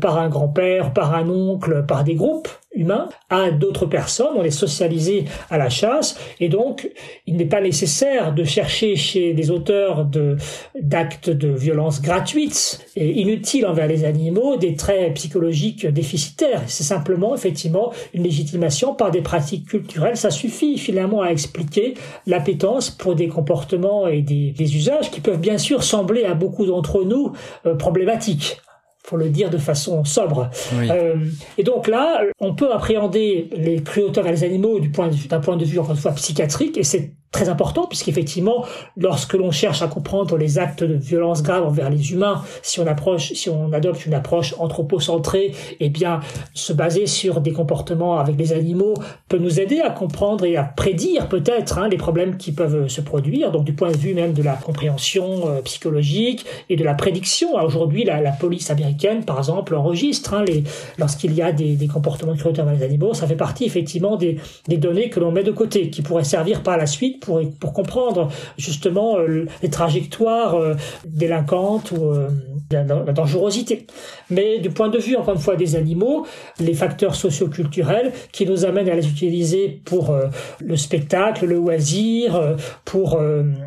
par un grand-père, par un oncle, par des groupes, humain à d'autres personnes, on est socialisé à la chasse, et donc il n'est pas nécessaire de chercher chez des auteurs de d'actes de violence gratuites et inutiles envers les animaux des traits psychologiques déficitaires. C'est simplement effectivement une légitimation par des pratiques culturelles. Ça suffit finalement à expliquer l'appétence pour des comportements et des, des, usages qui peuvent bien sûr sembler à beaucoup d'entre nous euh, problématiques pour le dire de façon sobre. Euh, et donc là, on peut appréhender les cruautés vers les animaux du point d'un point de vue encore une fois psychiatrique, et c'est très important puisqu'effectivement, lorsque l'on cherche à comprendre les actes de violence grave envers les humains, si on approche, si on adopte une approche anthropocentrée, eh bien, se baser sur des comportements avec les animaux peut nous aider à comprendre et à prédire peut-être hein, les problèmes qui peuvent se produire. Donc, du point de vue même de la compréhension euh, psychologique et de la prédiction. Aujourd'hui, la, la, police américaine, par exemple, enregistre hein, les, lorsqu'il y a des, des comportements cruels envers les animaux. Ça fait partie effectivement des, des données que l'on met de côté, qui pourraient servir par la suite pour, pour comprendre justement euh, les trajectoires euh, délinquantes ou euh, la, dangerosité. Mais du point de vue, encore une fois, des animaux, les facteurs socioculturels qui nous amènent à les utiliser pour le spectacle, le loisir, pour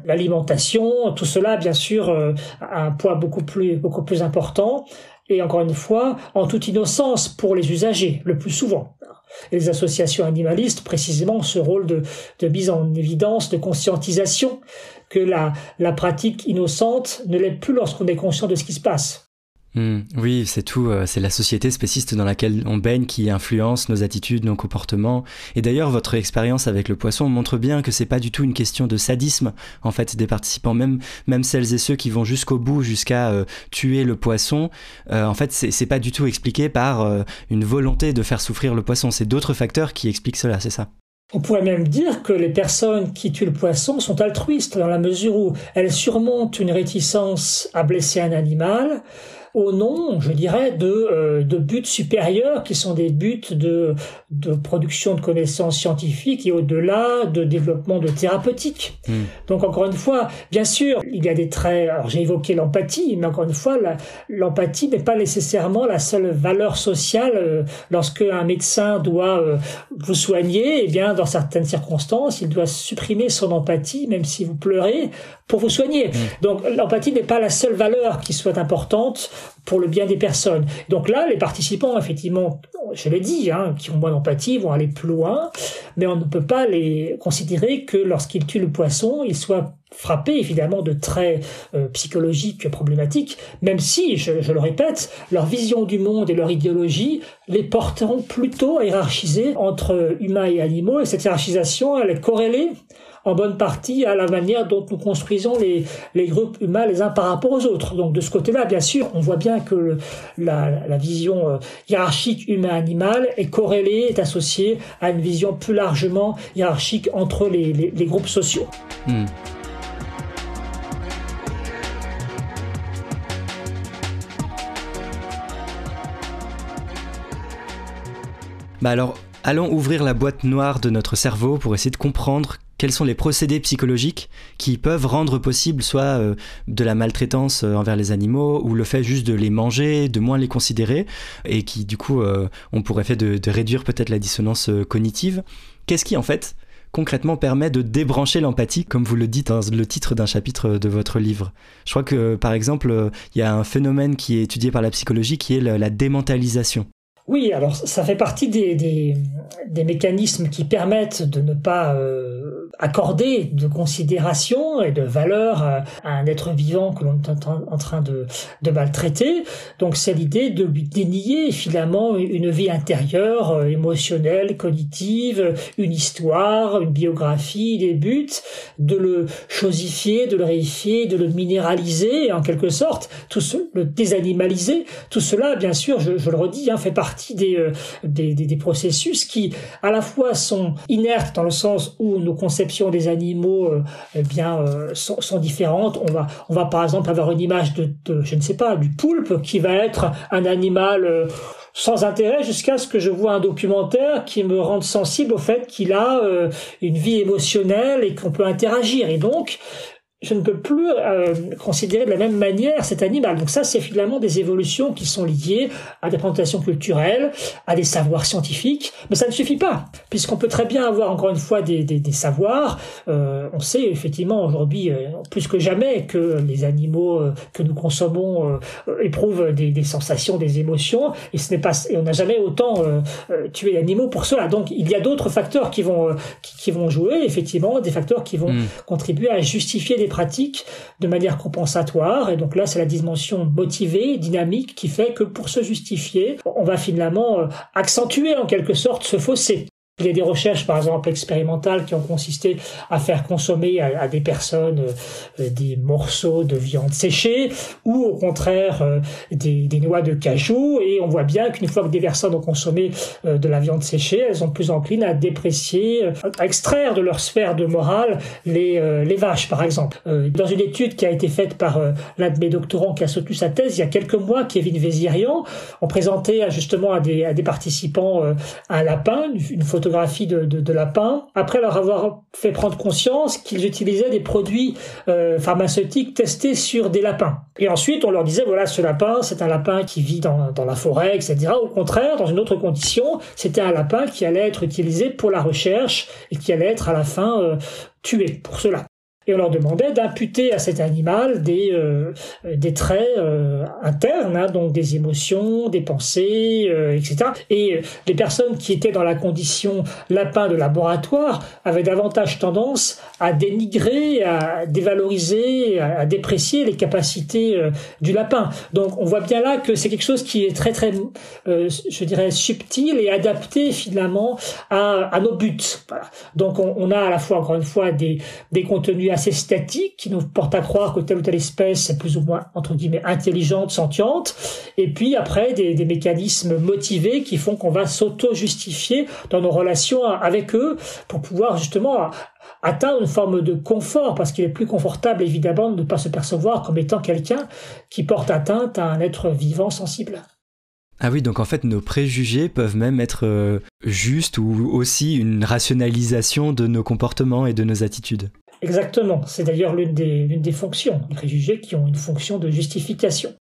l'alimentation, tout cela, bien sûr, a un poids beaucoup plus, beaucoup plus important et encore une fois, en toute innocence pour les usagers, le plus souvent les associations animalistes, précisément, ce rôle de, mise en évidence, de conscientisation, que la pratique innocente ne l'est plus lorsqu'on est conscient de ce qui se passe. Hmm. oui, c'est tout. Euh, c'est la société spéciste dans laquelle on baigne qui influence nos attitudes, nos comportements. Et d'ailleurs, votre expérience avec le poisson montre bien que c'est pas du tout une question de sadisme, en fait, des participants, même, celles et ceux qui vont jusqu'au bout, jusqu'à euh, tuer le poisson. Euh, en fait, c'est pas du tout expliqué par une volonté de faire souffrir le poisson. C'est d'autres facteurs qui expliquent cela, c'est ça. On pourrait même dire que les personnes qui tuent le poisson sont altruistes dans la mesure où elles surmontent une réticence à blesser un animal, au nom, je dirais, de, euh, de buts supérieurs qui sont des buts de, de production de connaissances scientifiques et au-delà de développement de thérapeutique. Hmm. Donc encore une fois, bien sûr, il y a des traits, alors j'ai évoqué l'empathie, mais encore une fois, l'empathie n'est pas nécessairement la seule valeur sociale euh, lorsque un médecin doit euh, vous soigner, et eh bien dans certaines circonstances, il doit supprimer son empathie, même si vous pleurez, pour vous soigner. Hmm. Donc l'empathie n'est pas la seule valeur qui soit importante pour le bien des personnes. Donc là, les participants, effectivement, je l'ai dit, hein, qui ont moins d'empathie, vont aller plus loin, mais on ne peut pas les considérer que lorsqu'ils tuent le poisson, ils soient frappés évidemment de traits euh, psychologiques problématiques, même si, je, je, le répète, leur vision du monde et leur idéologie les porteront plutôt à hiérarchiser entre humains et animaux, et cette hiérarchisation, elle est corrélée en bonne partie à la manière dont nous construisons les, les groupes humains les uns par rapport aux autres. Donc de ce côté-là, bien sûr, on voit bien que la, vision euh, hiérarchique humain-animal est corrélée, est associée à une vision plus largement hiérarchique entre les, les, groupes sociaux. Hmm. Bah alors, allons ouvrir la boîte noire de notre cerveau pour essayer de comprendre quels sont les procédés psychologiques qui peuvent rendre possible soit euh, de la maltraitance euh, envers les animaux ou le fait juste de les manger, de moins les considérer et qui du coup euh, ont pour effet de, réduire peut-être la dissonance cognitive. Qu'est-ce qui en fait concrètement permet de débrancher l'empathie, comme vous le dites dans le titre d'un chapitre de votre livre? Je crois que, par exemple, il y a un phénomène qui est étudié par la psychologie qui est la démentalisation. Oui, alors ça fait partie des, des, des mécanismes qui permettent de ne pas euh, accorder de considération et de valeur à, un être vivant que l'on est en, train de, de maltraiter. Donc c'est l'idée de lui dénier finalement une vie intérieure, euh, émotionnelle, cognitive, une histoire, une biographie, des buts, de le chosifier, de le réifier, de le minéraliser en quelque sorte, tout ce, le désanimaliser. Tout cela, bien sûr, je, je le redis, hein, fait partie euh, des, des, processus qui à la fois sont inertes dans le sens où nos conceptions des animaux eh bien sont, sont, différentes. On va on va par exemple avoir une image de, je ne sais pas du poulpe qui va être un animal sans intérêt jusqu'à ce que je vois un documentaire qui me rende sensible au fait qu'il a euh, une vie émotionnelle et qu'on peut interagir. Et donc, je ne peux plus euh, considérer de la même manière cet animal. Donc ça, c'est finalement des évolutions qui sont liées à des présentations culturelles, à des savoirs scientifiques, mais ça ne suffit pas, puisqu'on peut très bien avoir encore une fois des, des, des savoirs. Euh, on sait effectivement aujourd'hui, euh, plus que jamais, que les animaux euh, que nous consommons éprouvent des, des, sensations, des émotions, et ce n'est pas, et on n'a jamais autant tué d'animaux pour cela. Donc il y a d'autres facteurs qui vont qui, qui, vont jouer, effectivement, des facteurs qui vont mmh. contribuer à justifier des pratique de manière compensatoire. Et donc là, c'est la dimension motivée, dynamique, qui fait que pour se justifier, on va finalement euh, accentuer en quelque sorte ce fossé. Il y a des recherches, par exemple, expérimentales qui ont consisté à faire consommer à, des personnes euh, des morceaux de viande séchée ou au contraire euh, des, noix de cajou. Et on voit bien qu'une fois que des personnes ont consommé euh, de la viande séchée, elles sont plus enclines à déprécier, à extraire de leur sphère de morale les, vaches, par exemple. Dans une étude qui a été faite par l'un de mes doctorants qui a soutenu sa thèse il y a quelques mois, Kevin Vézirian, on présentait justement à des participants un lapin, une photo de, lapins, après leur avoir fait prendre conscience qu'ils utilisaient des produits euh, pharmaceutiques testés sur des lapins. Et ensuite, on leur disait, voilà, ce lapin, c'est un lapin qui vit dans, dans la forêt, etc. Au contraire, dans une autre condition, c'était un lapin qui allait être utilisé pour la recherche et qui allait être à la fin euh, tué pour cela et on leur demandait d'imputer à cet animal des, euh, des traits euh, internes, hein, donc des émotions, des pensées, euh, etc. Et les personnes qui étaient dans la condition lapin de laboratoire avaient davantage tendance à dénigrer, à dévaloriser, à, déprécier les capacités du lapin. Donc on voit bien là que c'est quelque chose qui est très très, je dirais, subtil et adapté finalement à, nos buts. Donc on, on, a à la fois, encore une fois, des, des contenus assez statiques qui nous portent à croire que telle ou telle espèce est plus ou moins entre guillemets intelligente, sentiente, et puis après des, mécanismes motivés qui font qu'on va s'auto-justifier dans nos relations avec eux pour pouvoir justement atteindre une forme de confort, parce qu'il est plus confortable évidemment de ne pas se percevoir comme étant quelqu'un qui porte atteinte à un être vivant sensible. Ah oui, donc en fait, nos préjugés peuvent même être euh, justes ou aussi une rationalisation de nos comportements et de nos attitudes. Exactement. C'est d'ailleurs l'une des, l'une des fonctions, les préjugés qui ont une fonction de justification.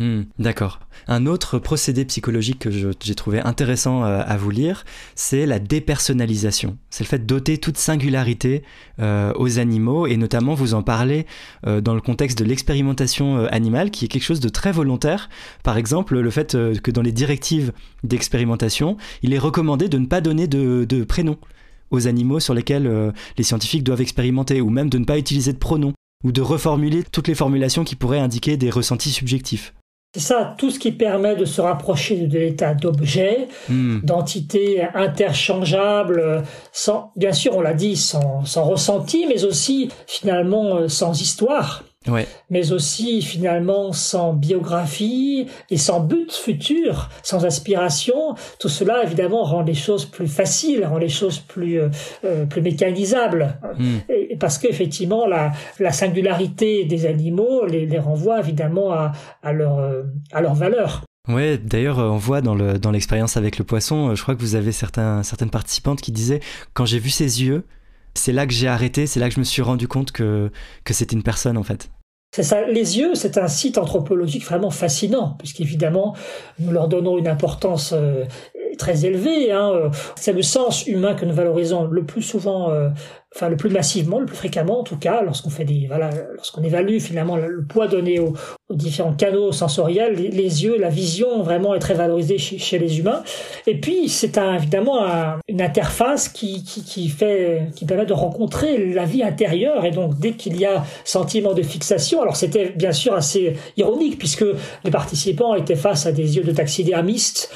Hmm, d'accord. Un autre procédé psychologique que j'ai trouvé intéressant euh, à vous lire, c'est la dépersonnalisation. C'est le fait d'ôter toute singularité euh, aux animaux, et notamment vous en parlez euh, dans le contexte de l'expérimentation animale, qui est quelque chose de très volontaire. Par exemple, le fait que dans les directives d'expérimentation, il est recommandé de ne pas donner de, de prénom aux animaux sur lesquels les scientifiques doivent expérimenter, ou même de ne pas utiliser de pronoms, ou de reformuler toutes les formulations qui pourraient indiquer des ressentis subjectifs. C'est ça, tout ce qui permet de se rapprocher de l'état d'objet, hmm. d'entité interchangeable, sans, bien sûr, on l'a dit, sans, sans ressenti, mais aussi finalement euh, sans histoire mais aussi finalement sans biographie et sans but futur, sans aspiration. Tout cela évidemment rend les choses plus faciles, rend les choses plus euh, euh plus mécanisables, hmm. et, parce qu'effectivement la, la singularité des animaux les, les renvoie évidemment à, à leur euh, à leur valeur. Ouais, d'ailleurs, on voit dans le dans l'expérience avec le poisson, je crois que vous avez certains certaines participantes qui disaient quand j'ai vu ses yeux, c'est là que j'ai arrêté, c'est là que je me suis rendu compte que, que c'était une personne en fait. C'est ça. Les yeux, c'est un site anthropologique vraiment fascinant, puisqu'évidemment, nous leur donnons une importance euh, très élevée. Hein. C'est le sens humain que nous valorisons le plus souvent euh, enfin le plus massivement, le plus fréquemment en tout cas, lorsqu'on fait des voilà, lorsqu'on évalue finalement le poids donné aux, différents canaux sensoriels, les, yeux, la vision vraiment est très valorisée chez, les humains. Et puis c'est un, évidemment une interface qui, qui, qui fait qui permet de rencontrer la vie intérieure et donc dès qu'il y a sentiment de fixation, alors c'était bien sûr assez ironique puisque les participants étaient face à des yeux de taxidermistes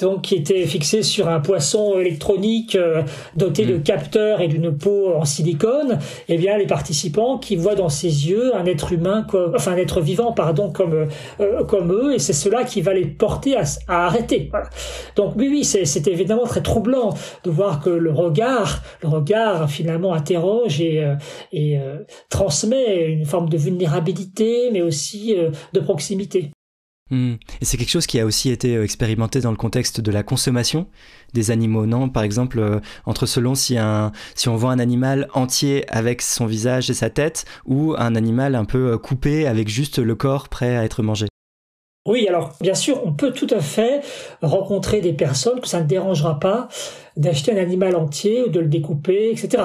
donc qui était fixé sur un poisson électronique euh, doté de mm. capteurs et d'une peau en silicone, eh bien les participants qui voient dans ses yeux un être humain, comme, enfin un être vivant, pardon, comme euh, comme eux, et c'est cela qui va les porter à, à arrêter. Voilà. Donc oui, oui, c'est évidemment très troublant de voir que le regard, le regard finalement interroge et, et transmet une forme de vulnérabilité, mais aussi de proximité. Hmm. Et c'est quelque chose qui a aussi été euh, expérimenté dans le contexte de la consommation des animaux, non? Par exemple, euh, entre selon si, on voit un animal entier avec son visage et sa tête ou un animal un peu euh, coupé avec juste le corps prêt à être mangé. Oui, alors bien sûr, on peut tout à fait rencontrer des personnes que ça ne dérangera pas d'acheter un animal entier ou de le découper, etc.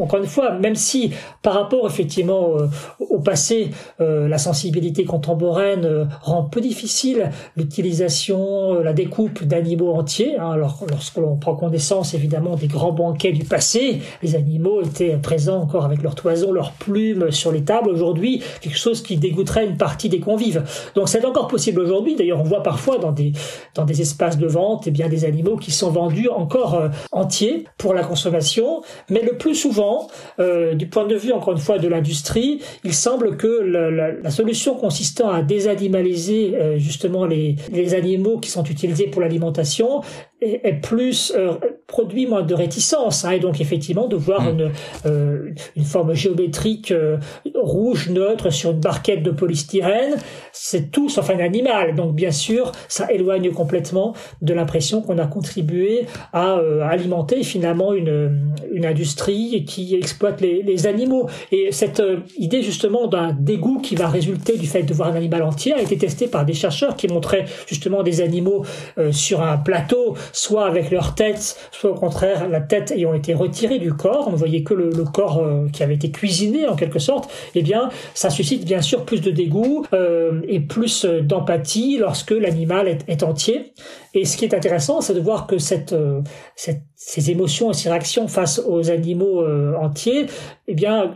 Encore une fois, même si par rapport effectivement euh, au passé, euh, la sensibilité contemporaine euh, rend peu difficile l'utilisation, la découpe d'animaux entiers. Hein. Alors lorsque l'on prend connaissance évidemment des grands banquets du passé, les animaux étaient présents encore avec leurs toisons, leurs plumes sur les tables. Aujourd'hui, quelque chose qui dégoûterait une partie des convives. Donc c'est encore possible aujourd'hui. D'ailleurs, on voit parfois dans des dans des espaces de vente, eh bien des animaux qui sont vendus encore euh, entier pour la consommation, mais le plus souvent, euh, du point de vue encore une fois de l'industrie, il semble que la, solution consistant à désanimaliser euh, justement les, les animaux qui sont utilisés pour l'alimentation est, plus euh, produit moins de réticence hein, et donc effectivement de voir mm. une, euh, une forme géométrique euh, rouge neutre sur une barquette de polystyrène c'est tout sauf un animal donc bien sûr ça éloigne complètement de l'impression qu'on a contribué à, alimenter finalement une, une industrie qui exploite les, les animaux et cette idée justement d'un dégoût qui va résulter du fait de voir un animal entier a été testée par des chercheurs qui montraient justement des animaux sur un plateau soit avec leur tête, soit au contraire la tête ayant été retirée du corps, on ne voyait que le, corps euh, qui avait été cuisiné en quelque sorte, eh bien ça suscite bien sûr plus de dégoût euh, et plus d'empathie lorsque l'animal est, entier. Et ce qui est intéressant, c'est de voir que cette, euh, cette, ces émotions et ces réactions face aux animaux entiers, eh bien,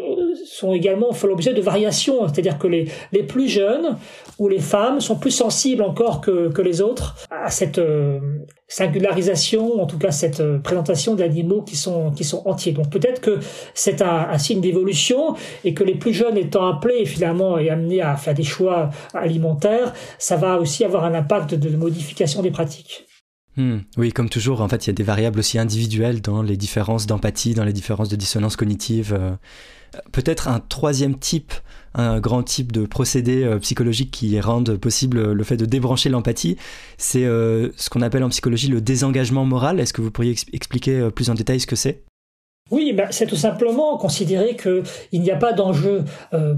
sont également l'objet de variations. C'est-à-dire que les, les plus jeunes ou les femmes sont plus sensibles encore que, que les autres à cette singularisation, en tout cas cette euh, présentation d'animaux qui sont qui sont entiers. Donc peut-être que c'est un, signe d'évolution et que les plus jeunes étant appelés finalement et amenés à faire des choix alimentaires, ça va aussi avoir un impact de, modification des pratiques. Hmm. Oui, comme toujours, en fait, il y a des variables aussi individuelles dans les différences d'empathie, dans les différences de dissonance cognitive. Euh. Peut-être un troisième type un grand type de procédé euh, psychologique qui rendent possible le fait de débrancher l'empathie. C'est euh, ce qu'on appelle en psychologie le désengagement moral. Est-ce que vous pourriez expliquer euh, plus en détail ce que c'est? Oui, ben, c'est tout simplement considérer qu'il n'y a pas d'enjeu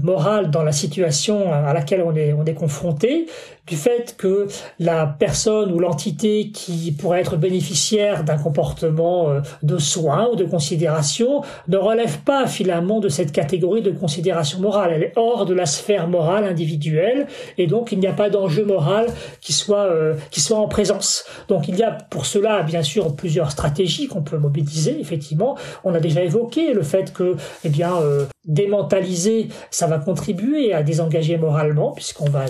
moral dans la situation à laquelle on est confronté, du fait que la personne ou l'entité qui pourrait être bénéficiaire d'un comportement euh, de soin ou de considération ne relève pas finalement de cette catégorie de considération morale. Elle est hors de la sphère morale individuelle et donc il n'y a pas d'enjeu moral qui soit euh, qui soit en présence. Donc il y a pour cela bien sûr plusieurs stratégies qu'on peut mobiliser. Effectivement, on a déjà évoqué le fait que eh bien euh, démentaliser ça va contribuer à désengager moralement puisqu'on va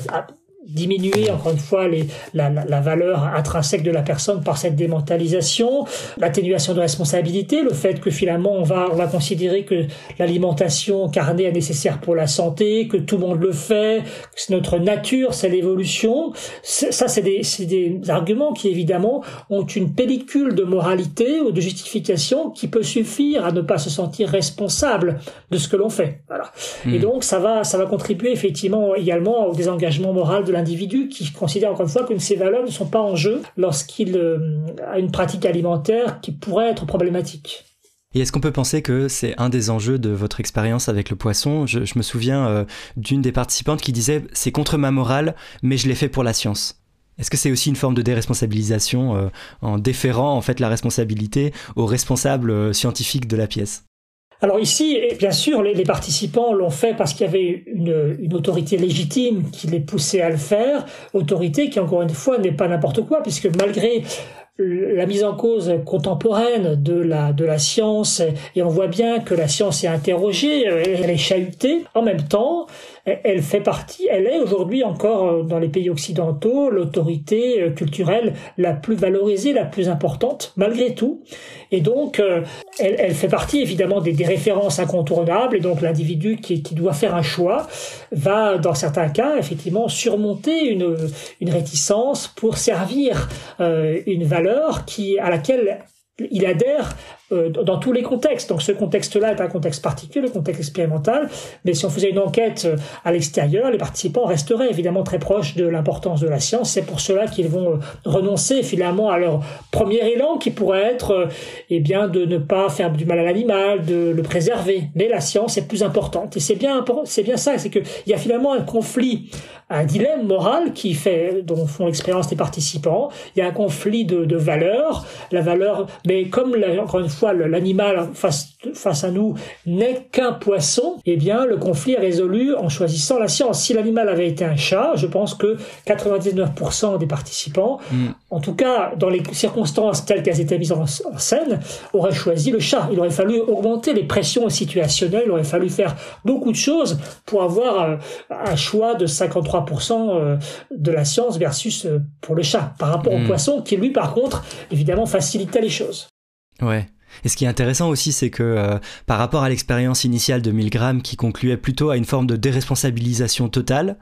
diminuer encore une fois les, la, la, valeur intrinsèque de la personne par cette démentalisation, l'atténuation de responsabilité, le fait que finalement on va, on va considérer que l'alimentation carnée est nécessaire pour la santé, que tout le monde le fait, que c'est notre nature, c'est l'évolution. Ça, c'est des, des arguments qui évidemment ont une pellicule de moralité ou de justification qui peut suffire à ne pas se sentir responsable de ce que l'on fait. Voilà. Et hmm. donc ça va, ça va contribuer effectivement également au désengagement moral de l'individu qui considère encore une fois que ces valeurs ne sont pas en jeu lorsqu'il euh, a une pratique alimentaire qui pourrait être problématique. Et est-ce qu'on peut penser que c'est un des enjeux de votre expérience avec le poisson? Je, me souviens euh, d'une des participantes qui disait c'est contre ma morale, mais je l'ai fait pour la science. Est-ce que c'est aussi une forme de déresponsabilisation euh, en déférant en fait la responsabilité aux responsables scientifiques de la pièce? Alors ici, bien sûr, les, participants l'ont fait parce qu'il y avait une, une, autorité légitime qui les poussait à le faire, autorité qui, encore une fois, n'est pas n'importe quoi, puisque malgré la mise en cause contemporaine de la, de la science, et on voit bien que la science est interrogée, elle est chahutée, en même temps, elle fait partie, elle est aujourd'hui encore euh, dans les pays occidentaux l'autorité euh, culturelle la plus valorisée, la plus importante, malgré tout. Et donc, euh, elle, fait partie évidemment des, références incontournables. Et donc, l'individu qui, doit faire un choix va, dans certains cas, effectivement, surmonter une, réticence pour servir une valeur qui à laquelle il adhère euh, dans tous les contextes. Donc ce contexte-là est un contexte particulier, le contexte expérimental, mais si on faisait une enquête euh, à l'extérieur, les participants resteraient évidemment très proches de l'importance de la science. C'est pour cela qu'ils vont euh, renoncer finalement à leur premier élan qui pourrait être eh bien de ne pas faire du mal à l'animal, de le préserver. Mais la science est plus importante et c'est bien c'est bien ça, c'est que il y a finalement un conflit un dilemme moral qui fait, dont font l'expérience les participants. Il y a un conflit de, valeurs, la valeur, mais comme encore une fois l'animal face, face à nous n'est qu'un poisson, eh bien le conflit est résolu en choisissant la science. Si l'animal avait été un chat, je pense que 99% des participants, mm. en tout cas dans les circonstances telles qu'elles étaient mises en, scène, auraient choisi le chat. Il aurait fallu augmenter les pressions situationnelles, il aurait fallu faire beaucoup de choses pour avoir euh, un choix de 53% euh, de la science versus euh, pour le chat, par rapport au hmm. poisson qui lui par contre évidemment facilitait les choses. Ouais. Et ce qui est intéressant aussi, c'est que euh, par rapport à l'expérience initiale de Milgram qui concluait plutôt à une forme de déresponsabilisation totale,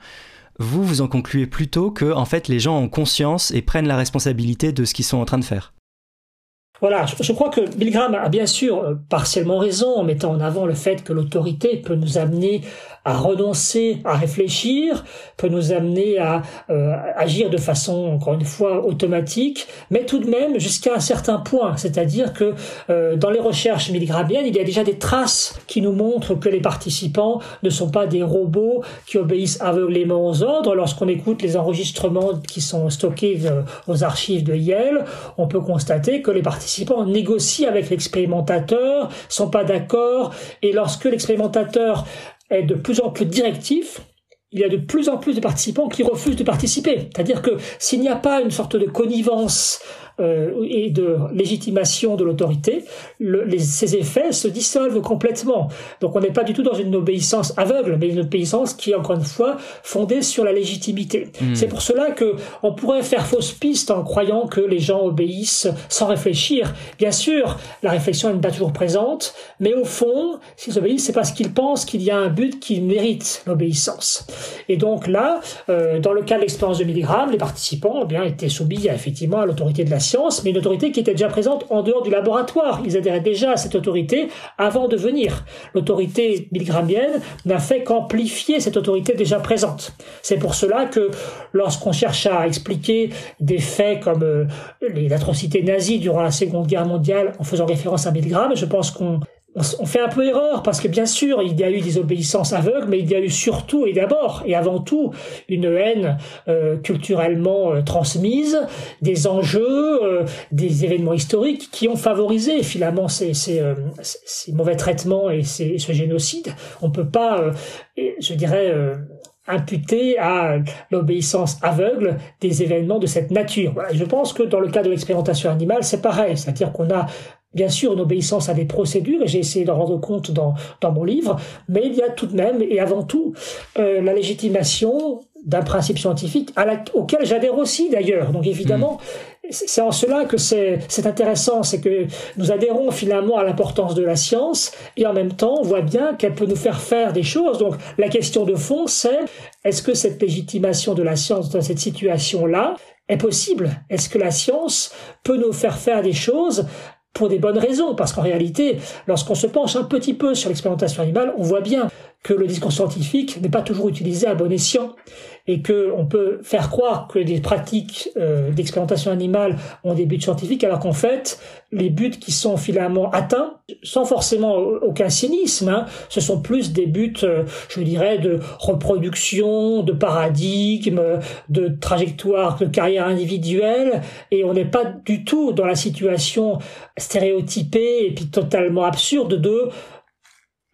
vous, vous en concluez plutôt que en fait les gens ont conscience et prennent la responsabilité de ce qu'ils sont en train de faire. Voilà, je, crois que Milgram a bien sûr partiellement raison en mettant en avant le fait que l'autorité peut nous amener à renoncer à réfléchir, peut nous amener à euh, agir de façon, encore une fois, automatique, mais tout de même jusqu'à un certain point. C'est-à-dire que euh, dans les recherches milligramiennes, il y a déjà des traces qui nous montrent que les participants ne sont pas des robots qui obéissent aveuglément aux ordres. Lorsqu'on écoute les enregistrements qui sont stockés euh, aux archives de Yale, on peut constater que les participants négocient avec l'expérimentateur, sont pas d'accord, et lorsque l'expérimentateur est de plus en plus directif, il y a de plus en plus de participants qui refusent de participer. C'est-à-dire que s'il n'y a pas une sorte de connivence euh, et de légitimation de l'autorité, le, ces effets se dissolvent complètement. Donc on n'est pas du tout dans une obéissance aveugle, mais une obéissance qui est encore une fois fondée sur la légitimité. Hmm. C'est pour cela que on pourrait faire fausse piste en croyant que les gens obéissent sans réfléchir. Bien sûr, la réflexion n'est pas toujours présente, mais au fond, s'ils obéissent, c'est parce qu'ils pensent qu'il y a un but qui mérite l'obéissance. Et donc là, euh, dans le cas de l'expérience de Milgram, les participants eh bien étaient soumis effectivement à l'autorité de la science, mais une autorité qui était déjà présente en dehors du laboratoire. Ils adhéraient déjà à cette autorité avant de venir. L'autorité milgramienne n'a fait qu'amplifier cette autorité déjà présente. C'est pour cela que lorsqu'on cherche à expliquer des faits comme euh, les atrocités nazies durant la Seconde Guerre mondiale en faisant référence à Milgram, je pense qu'on on fait un peu erreur parce que bien sûr il y a eu des obéissances aveugles, mais il y a eu surtout et d'abord et avant tout une haine euh, culturellement euh, transmise, des enjeux, euh, des événements historiques qui ont favorisé finalement ces, ces, ces mauvais traitements et ces, ce génocide. On peut pas, je dirais imputer à l'obéissance aveugle des événements de cette nature. je pense que dans le cas de l'expérimentation animale, c'est pareil, c'est-à-dire qu'on a bien sûr une obéissance à des procédures, et j'ai essayé d'en rendre compte dans, dans mon livre, mais il y a tout de même, et avant tout, euh, la légitimation d'un principe scientifique à la, auquel j'adhère aussi d'ailleurs. Donc évidemment, mm. c'est en cela que c'est intéressant, c'est que nous adhérons finalement à l'importance de la science et en même temps on voit bien qu'elle peut nous faire faire des choses. Donc la question de fond c'est est-ce que cette légitimation de la science dans cette situation-là est possible? Est-ce que la science peut nous faire faire des choses pour des bonnes raisons, parce qu'en réalité, lorsqu'on se penche un petit peu sur l'expérimentation animale, on voit bien que le discours scientifique n'est pas toujours utilisé à bon escient et que on peut faire croire que des pratiques euh, d'expérimentation animale ont des buts scientifiques alors qu'en fait les buts qui sont finalement atteints sans forcément aucun cynisme hein, ce sont plus des buts euh, je dirais de reproduction de paradigme de trajectoire de carrière individuelle. Et on n'est pas du tout dans la situation stéréotypée et puis totalement absurde de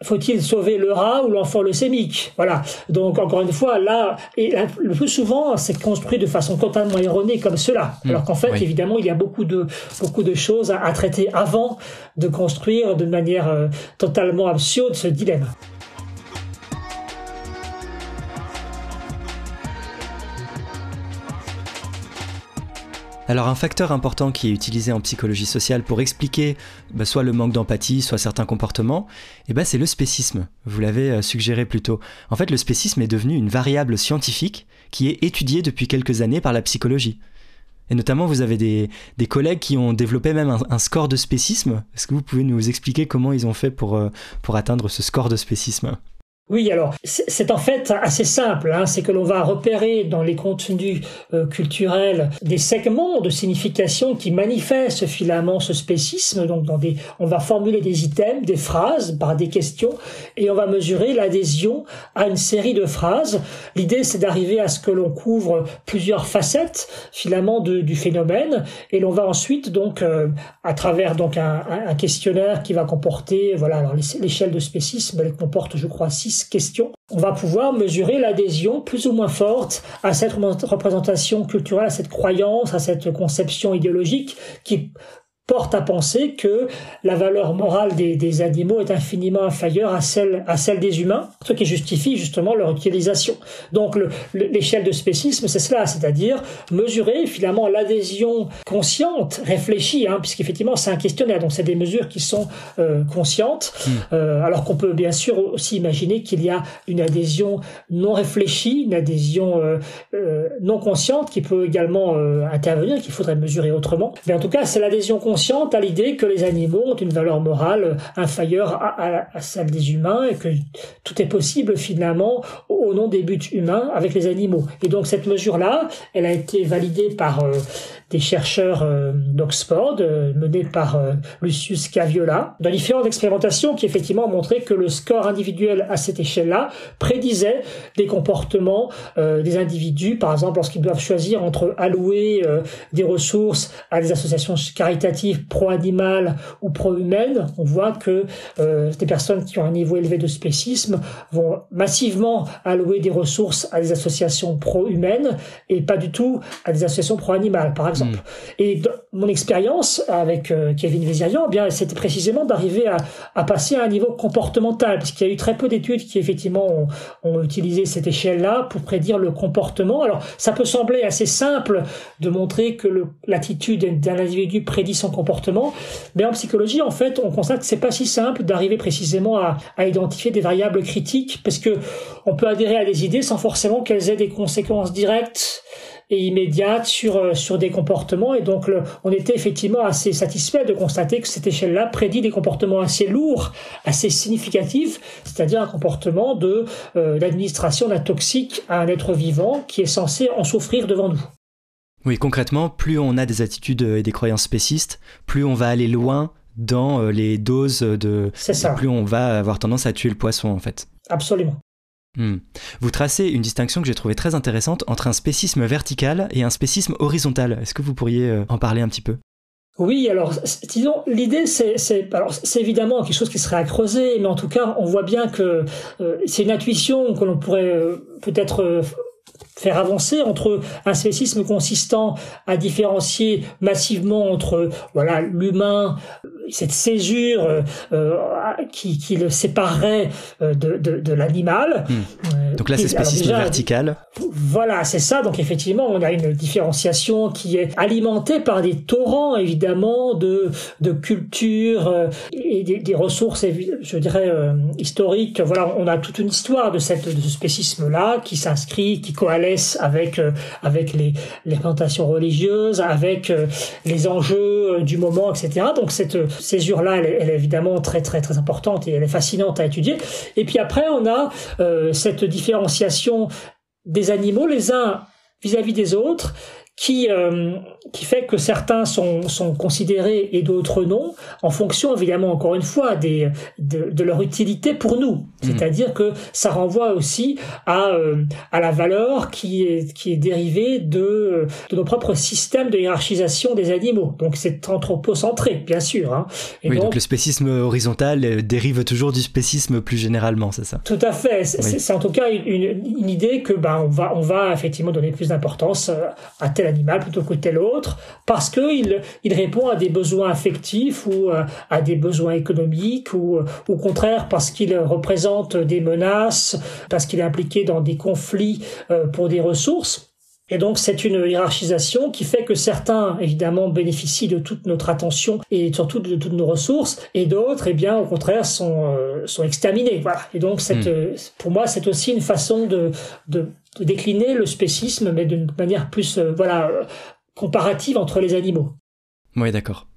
faut-il sauver le rat ou l'enfant leucémique? Voilà. Donc encore une fois, là, et le plus souvent, c'est construit de façon totalement erronée comme cela. Hmm. Alors qu'en fait, évidemment, il y a beaucoup de beaucoup de choses à, traiter avant de construire de manière euh, totalement absurde ce dilemme. Alors un facteur important qui est utilisé en psychologie sociale pour expliquer bah, soit le manque d'empathie, soit certains comportements, eh ben, c'est le spécisme. Vous l'avez euh, suggéré plus tôt. En fait, le spécisme est devenu une variable scientifique qui est étudiée depuis quelques années par la psychologie. Et notamment, vous avez des, collègues qui ont développé même un, score de spécisme. Est-ce que vous pouvez nous expliquer comment ils ont fait pour, euh, pour atteindre ce score de spécisme? Oui, alors c'est en fait assez simple, hein, c'est que l'on va repérer dans les contenus euh, culturels des segments de signification qui manifestent finalement ce spécisme. Donc, dans des, on va formuler des items, des phrases par des questions, et on va mesurer l'adhésion à une série de phrases. L'idée, c'est d'arriver à ce que l'on couvre plusieurs facettes finalement du phénomène, et l'on va ensuite donc euh, à travers donc un, un, questionnaire qui va comporter voilà alors l'échelle de spécisme, elle comporte je crois six on va pouvoir mesurer l'adhésion plus ou moins forte à cette représentation culturelle, à cette croyance, à cette conception idéologique qui porte à penser que la valeur morale des, animaux est infiniment inférieure à celle, à celle des humains, ce qui justifie justement leur utilisation. Donc l'échelle de spécisme, c'est cela, c'est-à-dire mesurer finalement l'adhésion consciente, réfléchie, hein, puisqu'effectivement c'est un questionnaire, donc c'est des mesures qui sont euh, conscientes, hmm. euh, alors qu'on peut bien sûr aussi imaginer qu'il y a une adhésion non réfléchie, une adhésion euh, non consciente qui peut également intervenir, qu'il faudrait mesurer autrement. Mais en tout cas, c'est l'adhésion consciente à l'idée que les animaux ont une valeur morale inférieure à, celle des humains et que tout est possible finalement au nom des buts humains avec les animaux. Et donc cette mesure-là, elle a été validée par euh, des chercheurs euh, d'Oxford, euh, menés par Lucius Caviola, dans différentes expérimentations qui effectivement ont montré que le score individuel à cette échelle-là prédisait des comportements des individus, par exemple lorsqu'ils doivent choisir entre allouer des ressources à des associations caritatives pro-animales ou pro-humaines, on voit que des personnes qui ont un niveau élevé de spécisme vont massivement allouer des ressources à des associations pro-humaines et pas du tout à des associations pro-animales, par exemple. Mm. Et mon expérience avec euh, Kevin Vézirian, eh bien, c'était précisément d'arriver à, à, passer à un niveau comportemental, parce qu'il y a eu très peu d'études qui effectivement ont, ont utilisé cette échelle-là pour prédire le comportement. Alors, ça peut sembler assez simple de montrer que l'attitude d'un individu prédit son comportement, mais en psychologie, en fait, on constate que c'est pas si simple d'arriver précisément à, à identifier des variables critiques, parce que on peut adhérer à des idées sans forcément qu'elles aient des conséquences directes et immédiate sur euh, sur des comportements et donc on était effectivement assez satisfait de constater que cette échelle-là prédit des comportements assez lourds, assez significatifs, c'est-à-dire un comportement de euh, l'administration d'un toxique à un être vivant qui est censé en souffrir devant nous. Oui, concrètement, plus on a des attitudes et des croyances spécistes, plus on va aller loin dans euh, les doses de... C'est ça. Plus on va avoir tendance à tuer le poisson, en fait. Absolument. Hmm. Vous tracez une distinction que j'ai trouvée très intéressante entre un spécisme vertical et un spécisme horizontal. Est-ce que vous pourriez euh, en parler un petit peu? Oui, alors disons l'idée c'est évidemment quelque chose qui serait à creuser, mais en tout cas on voit bien que euh, c'est une intuition que l'on pourrait euh, peut-être faire avancer entre un spécisme consistant à différencier massivement entre voilà l'humain cette césure euh, euh, qui, qui, le séparerait euh, de, de, de l'animal. Hmm. Donc là, c'est spécisme vertical. Voilà, c'est ça. Donc effectivement, on a une différenciation qui est alimentée par des torrents, évidemment, de, de culture et des, des, ressources, je dirais, historiques. Voilà, on a toute une histoire de, cette, de ce spécisme-là qui s'inscrit, qui coalesce avec, avec les, les représentations religieuses, avec les enjeux du moment, etc. Donc cette césure-là, elle, elle, est évidemment très très très importante et elle est fascinante à étudier. Et puis après, on a euh, cette différenciation des animaux les uns vis-à-vis des autres qui euh, qui fait que certains sont sont considérés et d'autres non en fonction évidemment encore une fois des de, de leur utilité pour nous. Mmh. c'est-à-dire que ça renvoie aussi à euh, à la valeur qui est qui est dérivée de de nos propres systèmes de hiérarchisation des animaux. Donc c'est anthropocentré bien sûr hein. Et oui donc, le spécisme horizontal euh, dérive toujours du spécisme plus généralement c'est ça? Tout à fait. C'est en tout cas une, une idée que ben on va on va effectivement donner plus d'importance à tel animal plutôt que tel autre, parce qu'il il répond à des besoins affectifs ou euh, à des besoins économiques, ou euh, au contraire parce qu'il représente des menaces, parce qu'il est impliqué dans des conflits euh, pour des ressources. Et donc c'est une hiérarchisation qui fait que certains évidemment bénéficient de toute notre attention et surtout de toutes nos ressources, et d'autres, eh bien au contraire, sont euh, sont exterminés. Voilà. Et donc cette, hmm. pour moi, c'est aussi une façon de, de, de décliner le spécisme, mais d'une manière plus euh, voilà comparative entre les animaux. Oui, d'accord.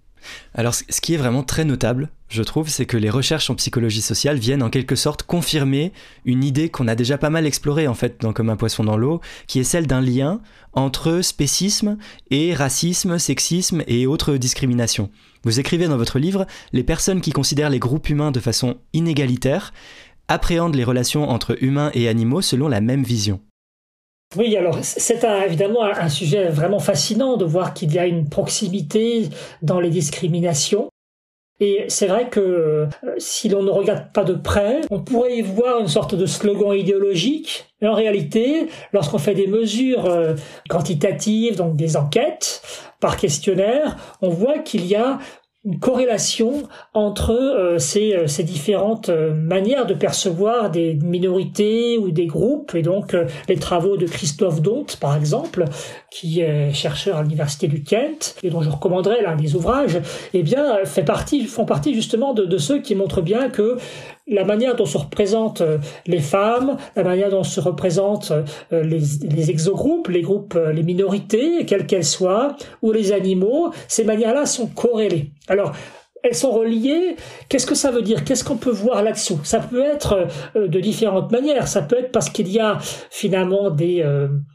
Alors, ce qui est vraiment très notable, je trouve, c'est que les recherches en psychologie sociale viennent en quelque sorte confirmer une idée qu'on a déjà pas mal explorée en fait dans Comme un poisson dans l'eau, qui est celle d'un lien entre spécisme et racisme, sexisme et autres discriminations. Vous écrivez dans votre livre, les personnes qui considèrent les groupes humains de façon inégalitaire appréhendent les relations entre humains et animaux selon la même vision. Oui, alors c'est évidemment un sujet vraiment fascinant de voir qu'il y a une proximité dans les discriminations. Et c'est vrai que euh, si l'on ne regarde pas de près, on pourrait y voir une sorte de slogan idéologique. Mais en réalité, lorsqu'on fait des mesures euh, quantitatives, donc des enquêtes par questionnaire, on voit qu'il y a une corrélation entre euh, ces, euh, ces, différentes euh, manières de percevoir des minorités ou des groupes et donc les travaux de Christophe Dont par exemple qui est chercheur à l'université du Kent et dont je recommanderais l'un des ouvrages eh bien fait partie font partie justement de ceux qui montrent bien que la manière dont se représentent euh, les femmes, la manière dont se représentent euh, les, exogroupes, les groupes, euh, les minorités, quelles qu'elles soient, ou les animaux, ces manières-là sont corrélées. Alors, elles sont reliées. Qu'est-ce que ça veut dire? Qu'est-ce qu'on peut voir là-dessous? Ça peut être de différentes manières. Ça peut être parce qu'il y a finalement des,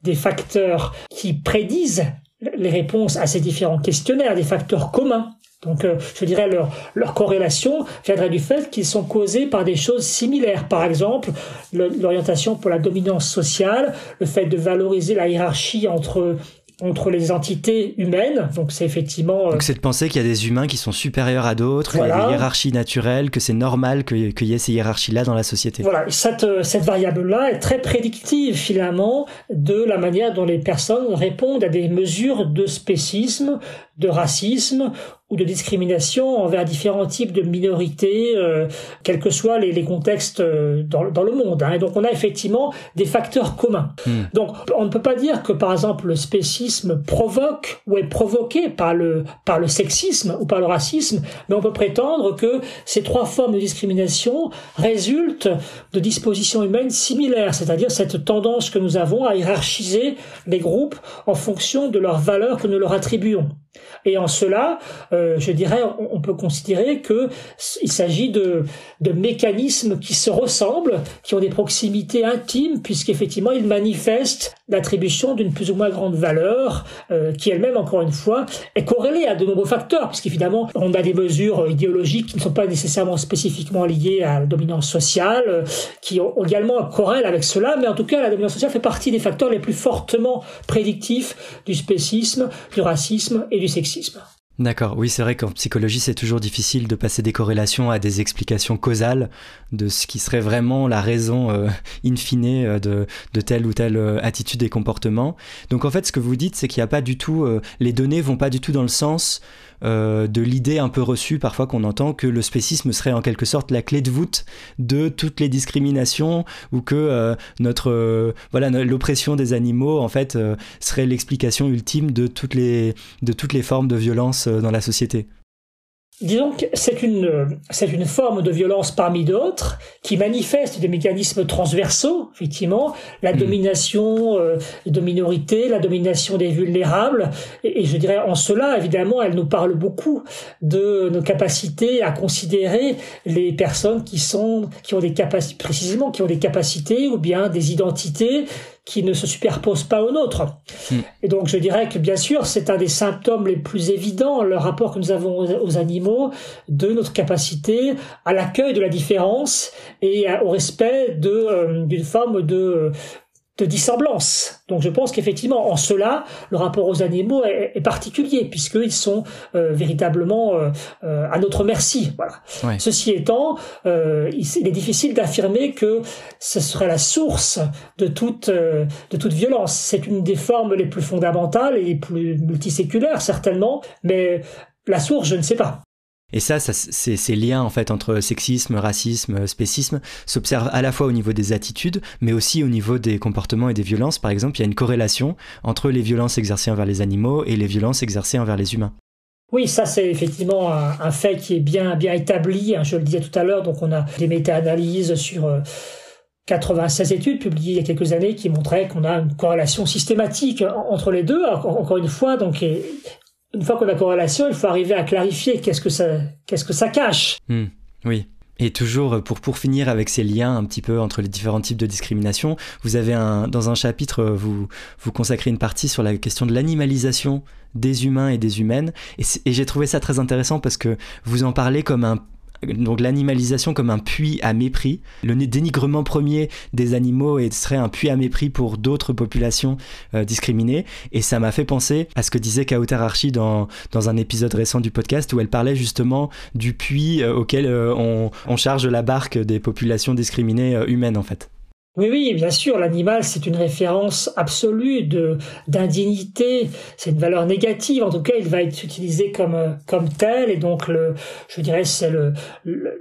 des facteurs qui prédisent les réponses à ces différents questionnaires, des facteurs communs. Donc, euh, je dirais leur, leur corrélation viendrait du fait qu'ils sont causés par des choses similaires. Par exemple, l'orientation pour la dominance sociale, le fait de valoriser la hiérarchie entre entre les entités humaines. Donc c'est effectivement. Euh, donc c'est de penser qu'il y a des humains qui sont supérieurs à d'autres, il y a des hiérarchies naturelles, que c'est normal qu'il y ait ces hiérarchies-là dans la société. Voilà, cette, euh, cette variable-là est très prédictive finalement de la manière dont les personnes répondent à des mesures de spécisme, de racisme ou de discrimination envers différents types de minorités, euh, quels que soient les, les contextes euh, dans, dans, le monde. Hein. Et donc on a effectivement des facteurs communs. Hmm. Donc on ne peut pas dire que par exemple le spécisme provoque ou est provoqué par le, par le sexisme ou par le racisme, mais on peut prétendre que ces trois formes de discrimination résultent de dispositions humaines similaires, c'est-à-dire cette tendance que nous avons à hiérarchiser les groupes en fonction de leurs valeurs que nous leur attribuons. Et en cela, euh, je dirais, on, peut considérer que il s'agit de, de mécanismes qui se ressemblent, qui ont des proximités intimes, puisqu'effectivement, ils manifestent l'attribution d'une plus ou moins grande valeur, euh, qui elle-même, encore une fois, est corrélée à de nombreux facteurs, puisqu'évidemment, on a des mesures idéologiques qui ne sont pas nécessairement spécifiquement liées à la dominance sociale, euh, qui ont également corrèlent avec cela, mais en tout cas, la dominance sociale fait partie des facteurs les plus fortement prédictifs du spécisme, du racisme et du D'accord, oui c'est vrai qu'en psychologie c'est toujours difficile de passer des corrélations à des explications causales de ce qui serait vraiment la raison euh, in fine euh, de, de, telle ou telle euh, attitude et comportement. Donc en fait ce que vous dites c'est qu'il n'y a pas du tout, les données vont pas du tout dans le sens euh, de l'idée un peu reçue parfois qu'on entend que le spécisme serait en quelque sorte la clé de voûte de toutes les discriminations ou que euh, notre euh, voilà l'oppression des animaux en fait serait l'explication ultime de toutes les de toutes les formes de violence dans la société. Disons que c'est une, c'est une forme de violence parmi d'autres qui manifeste des mécanismes transversaux, effectivement, la hmm. domination euh, de minorités, la domination des vulnérables, et, je dirais en cela, évidemment, elle nous parle beaucoup de nos capacités à considérer les personnes qui sont, qui ont des capacités, précisément, qui ont des capacités ou bien des identités qui ne se superposent pas aux nôtres. Hmm. Et donc je dirais que bien sûr c'est un des symptômes les plus évidents, le rapport que nous avons aux, animaux, de notre capacité à l'accueil de la différence et au respect de euh, d'une forme de de dissemblance. Donc je pense qu'effectivement, en cela, le rapport aux animaux est, est particulier, puisqu'ils sont euh, véritablement euh, euh, à notre merci. Voilà. Ceci étant, il, est difficile d'affirmer que ce serait la source de toute, de toute violence. C'est une des formes les plus fondamentales et les plus multiséculaires, certainement, mais la source, je ne sais pas. Et ça, ces liens entre sexisme, racisme, spécisme s'observent à la fois au niveau des attitudes, mais aussi au niveau des comportements et des violences. Par exemple, il y a une corrélation entre les violences exercées envers les animaux et les violences exercées envers les humains. Oui, ça c'est effectivement un, fait qui est bien bien établi. Hein, je le disais tout à l'heure, donc on a des méta-analyses sur 96 euh, études publiées il y a quelques années qui montraient qu'on a une corrélation systématique entre les deux. encore une fois, donc une fois qu'on a corrélation, il faut arriver à clarifier qu'est-ce que ça, qu'est-ce que ça cache. Hmm, oui. Et toujours euh, pour, pour finir avec ces liens un petit peu entre les différents types de discrimination, vous avez un, dans un chapitre, euh, vous, vous consacrez une partie sur la question de l'animalisation des humains et des humaines. et j'ai trouvé ça très intéressant parce que vous en parlez comme un, donc l'animalisation comme un puits à mépris. Le dénigrement premier des animaux serait un puits à mépris pour d'autres populations euh, discriminées. Et ça m'a fait penser à ce que disait Kauter Archie dans, dans un épisode récent du podcast où elle parlait justement du puits euh, auquel euh, on, charge la barque des populations discriminées humaines en fait. Oui, oui, bien sûr, l'animal, c'est une référence absolue de d'indignité, c'est une valeur négative, en tout cas, il va être utilisé comme comme tel, et donc le, je dirais, c'est le,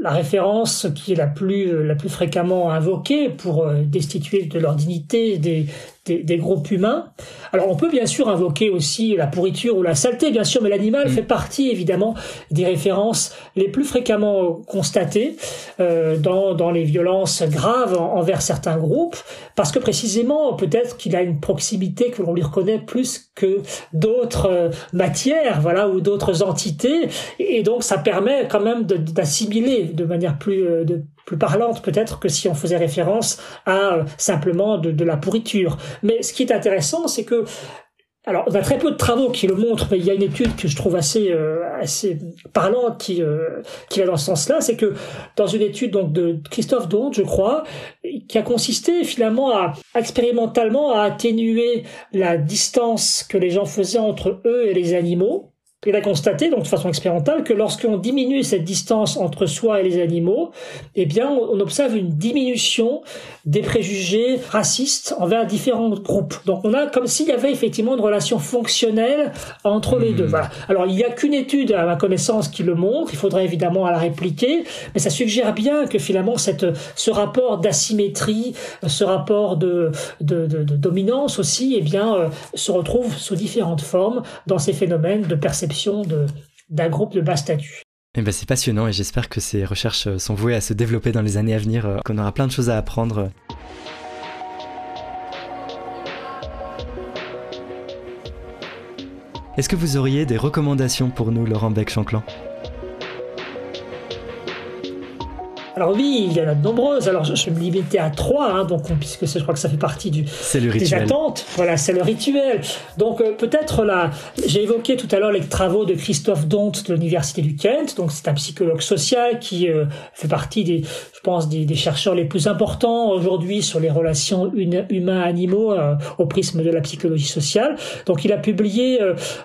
la référence qui est la plus la plus fréquemment invoquée pour euh, destituer de leur dignité des des, groupes humains. Alors on peut bien sûr invoquer aussi la pourriture ou la saleté, bien sûr, mais l'animal mm. fait partie évidemment des références les plus fréquemment constatées euh, dans, dans les violences graves envers certains groupes, parce que précisément peut-être qu'il a une proximité que l'on lui reconnaît plus que d'autres euh, matières, voilà, ou d'autres entités, et donc ça permet quand même d'assimiler de, manière plus, euh, de, plus parlante peut-être que si on faisait référence à euh, simplement de, de la pourriture. Mais ce qui est intéressant, c'est que alors, on a très peu de travaux qui le montrent, mais il y a une étude que je trouve assez euh, assez parlante qui euh, qui va dans ce sens-là, c'est que dans une étude donc de Christophe Dont, je crois, qui a consisté finalement à expérimentalement à atténuer la distance que les gens faisaient entre eux et les animaux il a constaté, donc de façon expérimentale, que lorsqu'on diminue cette distance entre soi et les animaux, eh bien, on observe une diminution des préjugés racistes envers différents groupes. Donc, on a comme s'il y avait effectivement une relation fonctionnelle entre les deux. Hmm. Voilà. Alors, il n'y a qu'une étude, à ma connaissance, qui le montre. Il faudrait évidemment la répliquer, mais ça suggère bien que finalement, cette, ce rapport d'asymétrie, ce rapport de, de, de, de, dominance aussi, eh bien, euh, se retrouve sous différentes formes dans ces phénomènes de perception d'un groupe de bas statut. Eh ben c'est passionnant et j'espère que ces recherches euh, sont vouées à se développer dans les années à venir, euh, qu'on aura plein de choses à apprendre. Est-ce que vous auriez des recommandations pour nous, Laurent Beck-Chanclan Alors oui, il y en a de nombreuses. Alors je, je me limitais à trois, hein, donc puisque je crois que ça fait partie du le des attentes. Voilà, c'est le rituel. Donc euh, peut-être là, j'ai évoqué tout à l'heure les travaux de Christophe Dont de l'université du Kent. Donc c'est un psychologue social qui euh, fait partie des, je pense, des, des chercheurs les plus importants aujourd'hui sur les relations humains-animaux euh, au prisme de la psychologie sociale. Donc il a publié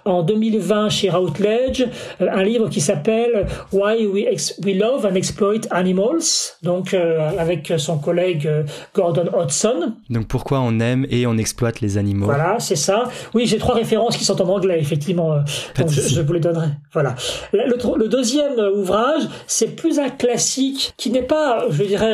en 2020 chez Routledge un livre qui s'appelle Why We, We Love and Exploit Animals donc euh, avec son collègue euh, Gordon Hodgson. Donc pourquoi on aime et on exploite les animaux? Voilà, c'est ça. Oui, j'ai trois références qui sont en anglais, effectivement. Euh, donc je, vous les donnerai. Voilà. Le, deuxième ouvrage, c'est plus un classique qui n'est pas, je dirais,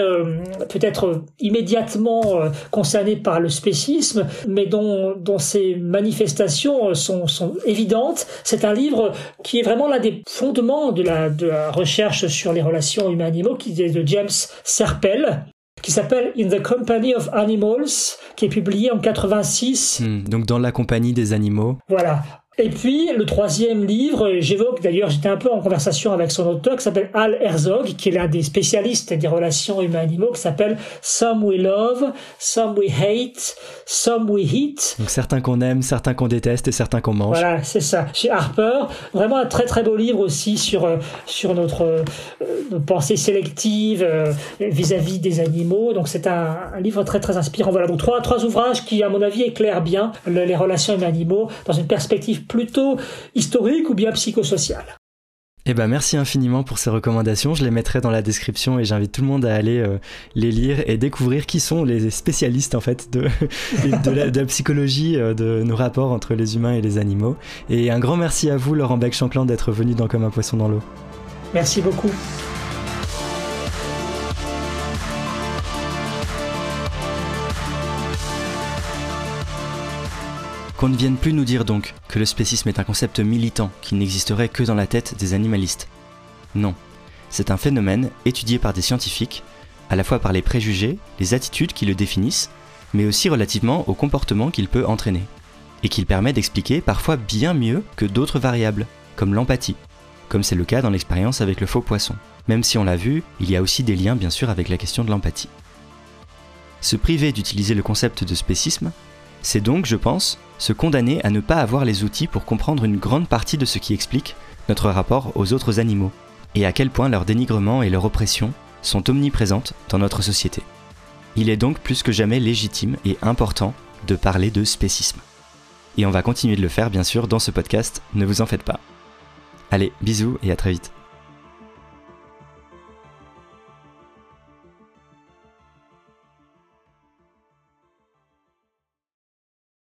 peut-être immédiatement concerné par le spécisme, mais dont, dont ses manifestations sont, sont évidentes. C'est un livre qui est vraiment l'un des fondements de la, de la recherche sur les relations humains-animaux, qui est de James Serpel qui s'appelle In the Company of Animals, qui est publié en 86. Hmm, donc dans la compagnie des animaux. Voilà. Et puis le troisième livre, j'évoque d'ailleurs, j'étais un peu en conversation avec son auteur qui s'appelle Al Herzog, qui est l'un des spécialistes des relations humains-animaux, qui s'appelle Some We Love, Some We Hate, Some We Hate. Donc certains qu'on aime, certains qu'on déteste et certains qu'on mange. Voilà, c'est ça. Chez Harper, vraiment un très très beau livre aussi sur euh, sur notre, euh, pensée sélective euh, vis-à-vis des animaux. Donc c'est un, un, livre très très inspirant. Voilà, donc trois trois ouvrages qui à mon avis éclairent bien les relations humains-animaux dans une perspective plutôt historique ou bien psychosocial. Eh ben merci infiniment pour ces recommandations. Je les mettrai dans la description et j'invite tout le monde à aller euh, les lire et découvrir qui sont les spécialistes en fait de, de, la, psychologie euh, de nos rapports entre les humains et les animaux. Et un grand merci à vous, Laurent Beck-Chanclan, d'être venu dans Comme un poisson dans l'eau. Merci beaucoup. Qu'on ne vienne plus nous dire donc que le spécisme est un concept militant qui n'existerait que dans la tête des animalistes. Non, c'est un phénomène étudié par des scientifiques, à la fois par les préjugés, les attitudes qui le définissent, mais aussi relativement au comportement qu'il peut entraîner, et qu'il permet d'expliquer parfois bien mieux que d'autres variables, comme l'empathie, comme c'est le cas dans l'expérience avec le faux poisson. Même si on l'a vu, il y a aussi des liens bien sûr avec la question de l'empathie. Se priver d'utiliser le concept de spécisme, c'est donc, je pense, se condamner à ne pas avoir les outils pour comprendre une grande partie de ce qui explique notre rapport aux autres animaux, et à quel point leur dénigrement et leur oppression sont omniprésentes dans notre société. Il est donc plus que jamais légitime et important de parler de spécisme. Et on va continuer de le faire bien sûr dans ce podcast, ne vous en faites pas. Allez, bisous et à très vite.